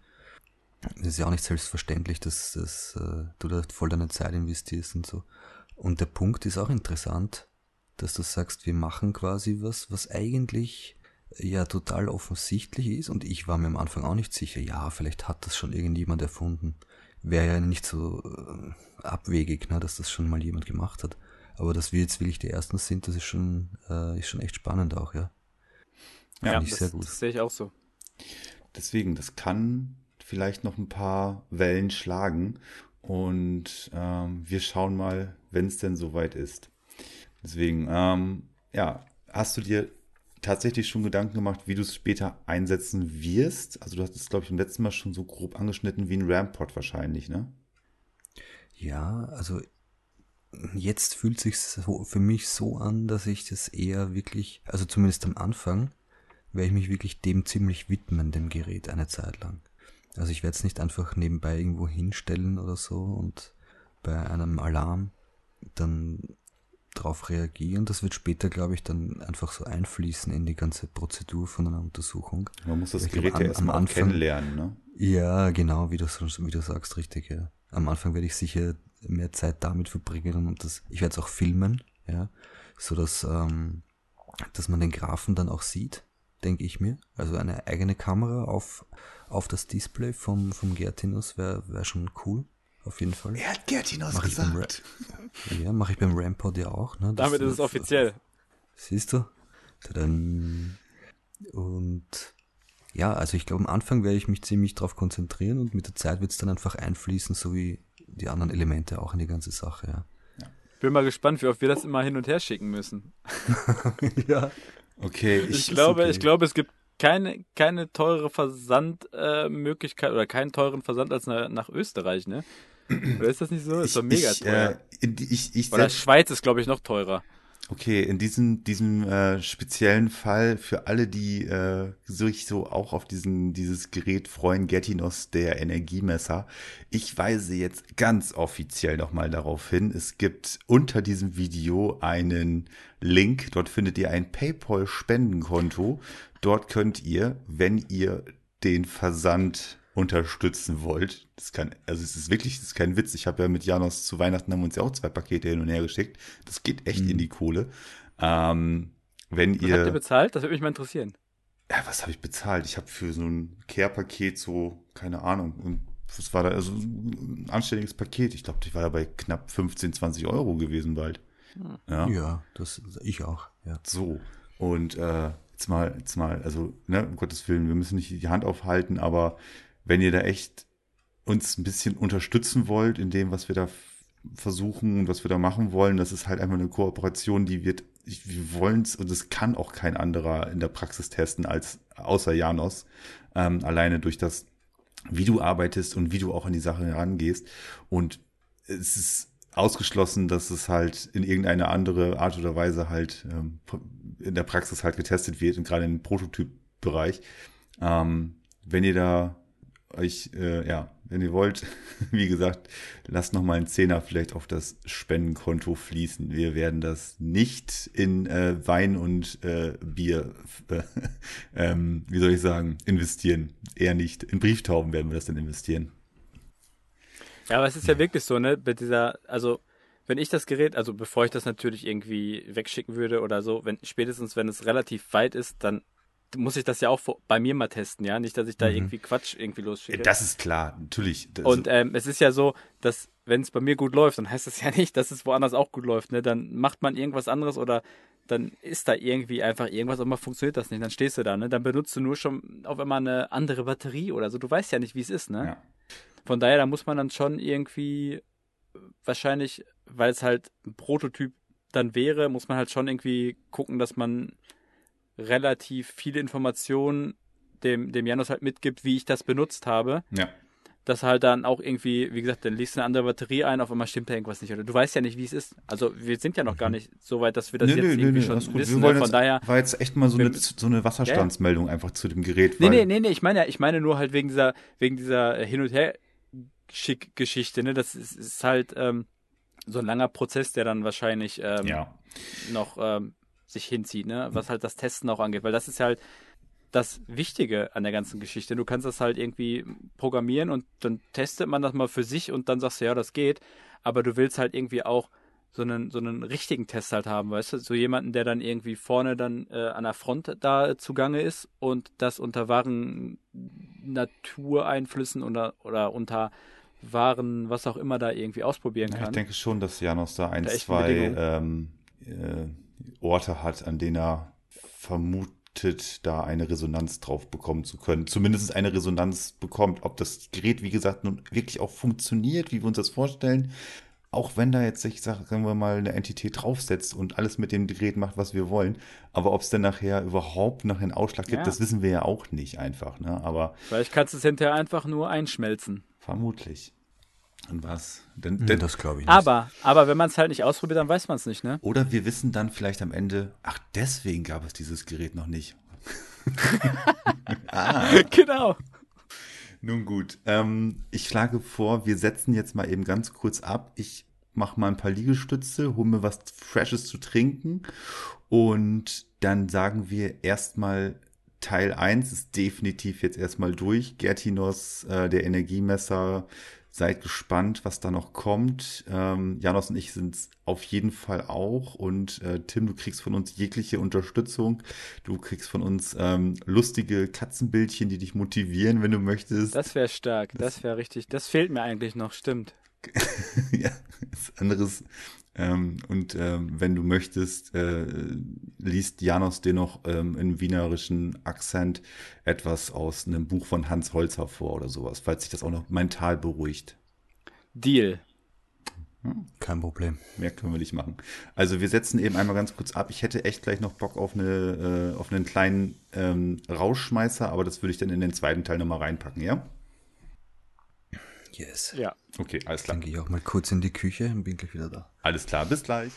Es ist ja auch nicht selbstverständlich, dass, dass äh, du da voll deine Zeit investierst und so. Und der Punkt ist auch interessant, dass du sagst, wir machen quasi was, was eigentlich ja total offensichtlich ist und ich war mir am Anfang auch nicht sicher, ja, vielleicht hat das schon irgendjemand erfunden wäre ja nicht so äh, abwegig, ne, dass das schon mal jemand gemacht hat. Aber dass wir jetzt wirklich die Ersten sind, das ist schon, äh, ist schon echt spannend auch, ja. Ja, ich das, sehr gut. das sehe ich auch so. Deswegen, das kann vielleicht noch ein paar Wellen schlagen und ähm, wir schauen mal, wenn es denn soweit ist. Deswegen, ähm, ja, hast du dir tatsächlich schon Gedanken gemacht, wie du es später einsetzen wirst? Also du hast es, glaube ich, im letzten Mal schon so grob angeschnitten wie ein Rampod wahrscheinlich, ne? Ja, also jetzt fühlt sich so für mich so an, dass ich das eher wirklich, also zumindest am Anfang, werde ich mich wirklich dem ziemlich widmen, dem Gerät eine Zeit lang. Also ich werde es nicht einfach nebenbei irgendwo hinstellen oder so und bei einem Alarm dann darauf reagieren. Das wird später, glaube ich, dann einfach so einfließen in die ganze Prozedur von einer Untersuchung. Man muss das Gerät ja erstmal Anfang, kennenlernen, ne? Ja, genau, wie du, wie du sagst, richtig, ja. Am Anfang werde ich sicher mehr Zeit damit verbringen und das, ich werde es auch filmen, ja, so dass, ähm, dass man den Graphen dann auch sieht, denke ich mir. Also eine eigene Kamera auf, auf das Display vom, vom Gertinus wäre wär schon cool. Auf jeden Fall. Er hat Gertinus Mach ich beim gesagt. Ja, mache ich beim Rampod ja auch. Ne? Das- Damit ist es offiziell. Siehst du? Tadam. Und ja, also ich glaube, am Anfang werde ich mich ziemlich darauf konzentrieren und mit der Zeit wird es dann einfach einfließen, so wie die anderen Elemente auch in die ganze Sache, ja. Bin mal gespannt, wie oft wir das immer hin und her schicken müssen. ja. Okay, Ich, ich, glaube, okay. ich glaube, es gibt keine, keine teure Versandmöglichkeit äh, oder keinen teuren Versand als nach, nach Österreich, ne? Oder ist das nicht so? Ist doch mega ich, teuer. Äh, in, die- ich, ich oder selbst, Schweiz ist, glaube ich, noch teurer. okay, in diesem, diesem äh, speziellen Fall für alle, die äh, sich so auch auf diesen, dieses Gerät freuen, Getinos, der Energiemesser. Ich weise jetzt ganz offiziell nochmal darauf hin. Es gibt unter diesem Video einen Link. Dort findet ihr ein PayPal-Spendenkonto. Dort könnt ihr, wenn ihr den Versand unterstützen wollt, das kann, also es ist wirklich, das ist kein Witz. Ich habe ja mit Janos zu Weihnachten haben wir uns ja auch zwei Pakete hin und her geschickt. Das geht echt in die Kohle. Ähm, wenn Was habt ihr bezahlt? Das würde mich mal interessieren. ja, was habe ich bezahlt? Ich habe für so ein Care-Paket so, keine Ahnung, und was war da, also ein anständiges Paket. Ich glaube, ich war da bei knapp 15, 20 Euro gewesen bald. Ja. Ja, das ich auch, ja. So. Und äh, jetzt mal, jetzt mal, also, ne, um Gottes Willen, wir müssen nicht die Hand aufhalten, aber wenn ihr da echt uns ein bisschen unterstützen wollt in dem, was wir da versuchen und was wir da machen wollen, das ist halt einfach eine Kooperation, die wird, wir wollen es und es kann auch kein anderer in der Praxis testen als außer Janos. Ähm, alleine durch das, wie du arbeitest und wie du auch an die Sache herangehst. Und es ist ausgeschlossen, dass es halt in irgendeine andere Art oder Weise halt ähm, in der Praxis halt getestet wird und gerade im Prototypbereich. Ähm, wenn ihr da euch, äh, ja, wenn ihr wollt, wie gesagt, lasst noch mal einen Zehner vielleicht auf das Spendenkonto fließen. Wir werden das nicht in äh, Wein und äh, Bier, äh, ähm, wie soll ich sagen, investieren. Eher nicht. In Brieftauben werden wir das dann investieren. Ja, aber es ist ja wirklich so, ne, mit dieser, also, wenn ich das Gerät, also bevor ich das natürlich irgendwie wegschicken würde oder so, wenn, spätestens wenn es relativ weit ist, dann muss ich das ja auch bei mir mal testen, ja, nicht, dass ich da irgendwie Quatsch irgendwie losschicke. Das ist klar, natürlich. Das, Und ähm, es ist ja so, dass wenn es bei mir gut läuft, dann heißt das ja nicht, dass es woanders auch gut läuft. Ne? Dann macht man irgendwas anderes oder dann ist da irgendwie einfach irgendwas, aber funktioniert das nicht. Dann stehst du da, ne? Dann benutzt du nur schon auf einmal eine andere Batterie oder so. Du weißt ja nicht, wie es ist, ne? ja. Von daher, da muss man dann schon irgendwie äh, wahrscheinlich, weil es halt ein Prototyp dann wäre, muss man halt schon irgendwie gucken, dass man relativ viele Informationen dem, dem Janus halt mitgibt, wie ich das benutzt habe ja. dass halt dann auch irgendwie, wie gesagt, dann liest du eine andere Batterie ein, auf einmal stimmt da irgendwas nicht. Oder du weißt ja nicht, wie es ist. Also wir sind ja noch gar nicht so weit, dass wir das Mhm. Nee, jetzt nee, irgendwie nee, schon wissen. Wir Ne? wollen Von jetzt, daher. war jetzt echt mal so eine, wir- so eine Wasserstandsmeldung einfach zu dem Gerät. Nee, nee, nee, nee, ich meine ja, ich meine nur halt wegen dieser, wegen dieser Hin- und Her-Geschichte, ne? Das ist, ist halt ähm, so ein langer Prozess, der dann wahrscheinlich ähm, Ja. noch ähm, sich hinzieht, ne? Was halt das Testen auch angeht. Weil das ist halt das Wichtige an der ganzen Geschichte. Du kannst das halt irgendwie programmieren und dann testet man das mal für sich und dann sagst du, ja, das geht. Aber du willst halt irgendwie auch so einen, so einen richtigen Test halt haben, weißt du? So jemanden, der dann irgendwie vorne dann äh, an der Front da zugange ist und das unter wahren Natureinflüssen oder, oder unter wahren, was auch immer da irgendwie ausprobieren Ja, kann. ich denke schon, dass Janos da ein, echten zwei ähm, äh, Orte hat, an denen er vermutet, da eine Resonanz drauf bekommen zu können. Zumindest eine Resonanz bekommt. Ob das Gerät, wie gesagt, nun wirklich auch funktioniert, wie wir uns das vorstellen. Auch wenn da jetzt, ich sag, sagen wir mal, eine Entität draufsetzt und alles mit dem Gerät macht, was wir wollen. Aber ob es denn nachher überhaupt noch einen Ausschlag gibt, Ja. das wissen wir ja auch nicht einfach. Ne? Aber Vielleicht kannst du es hinterher einfach nur einschmelzen. vermutlich. Und was? Denn, Hm, denn, Das glaube ich nicht. Aber, aber wenn man es halt nicht ausprobiert, dann weiß man es nicht, ne? Oder wir wissen dann vielleicht am Ende, ach, deswegen gab es dieses Gerät noch nicht. genau. Nun gut, ähm, ich schlage vor, wir setzen jetzt mal eben ganz kurz ab. Ich mache mal ein paar Liegestütze, hole mir was Freshes zu trinken und dann sagen wir erstmal, Teil 1 ist definitiv jetzt erstmal durch. Gertinos, äh, der Energiemesser, Seid gespannt, was da noch kommt. Ähm, Janos und ich sind auf jeden Fall auch. Und äh, Tim, du kriegst von uns jegliche Unterstützung. Du kriegst von uns ähm, lustige Katzenbildchen, die dich motivieren, wenn du möchtest. Das wäre stark. Das, das wäre richtig. Das fehlt mir eigentlich noch, stimmt. ja, ist anderes. Ähm, und ähm, wenn du möchtest, äh, liest Janos dir noch ähm, in wienerischen Akzent etwas aus einem Buch von Hans Holzer vor oder sowas, falls sich das auch noch mental beruhigt. Deal. Kein Problem. Mehr können wir nicht machen. Also wir setzen eben einmal ganz kurz ab. Ich hätte echt gleich noch Bock auf, eine, äh, auf einen kleinen ähm, Rauschschmeißer, aber das würde ich dann in den zweiten Teil nochmal reinpacken, ja? Yes. Ja. Okay, alles klar. Dann gehe ich auch mal kurz in die Küche und bin gleich wieder da. Alles klar, bis gleich.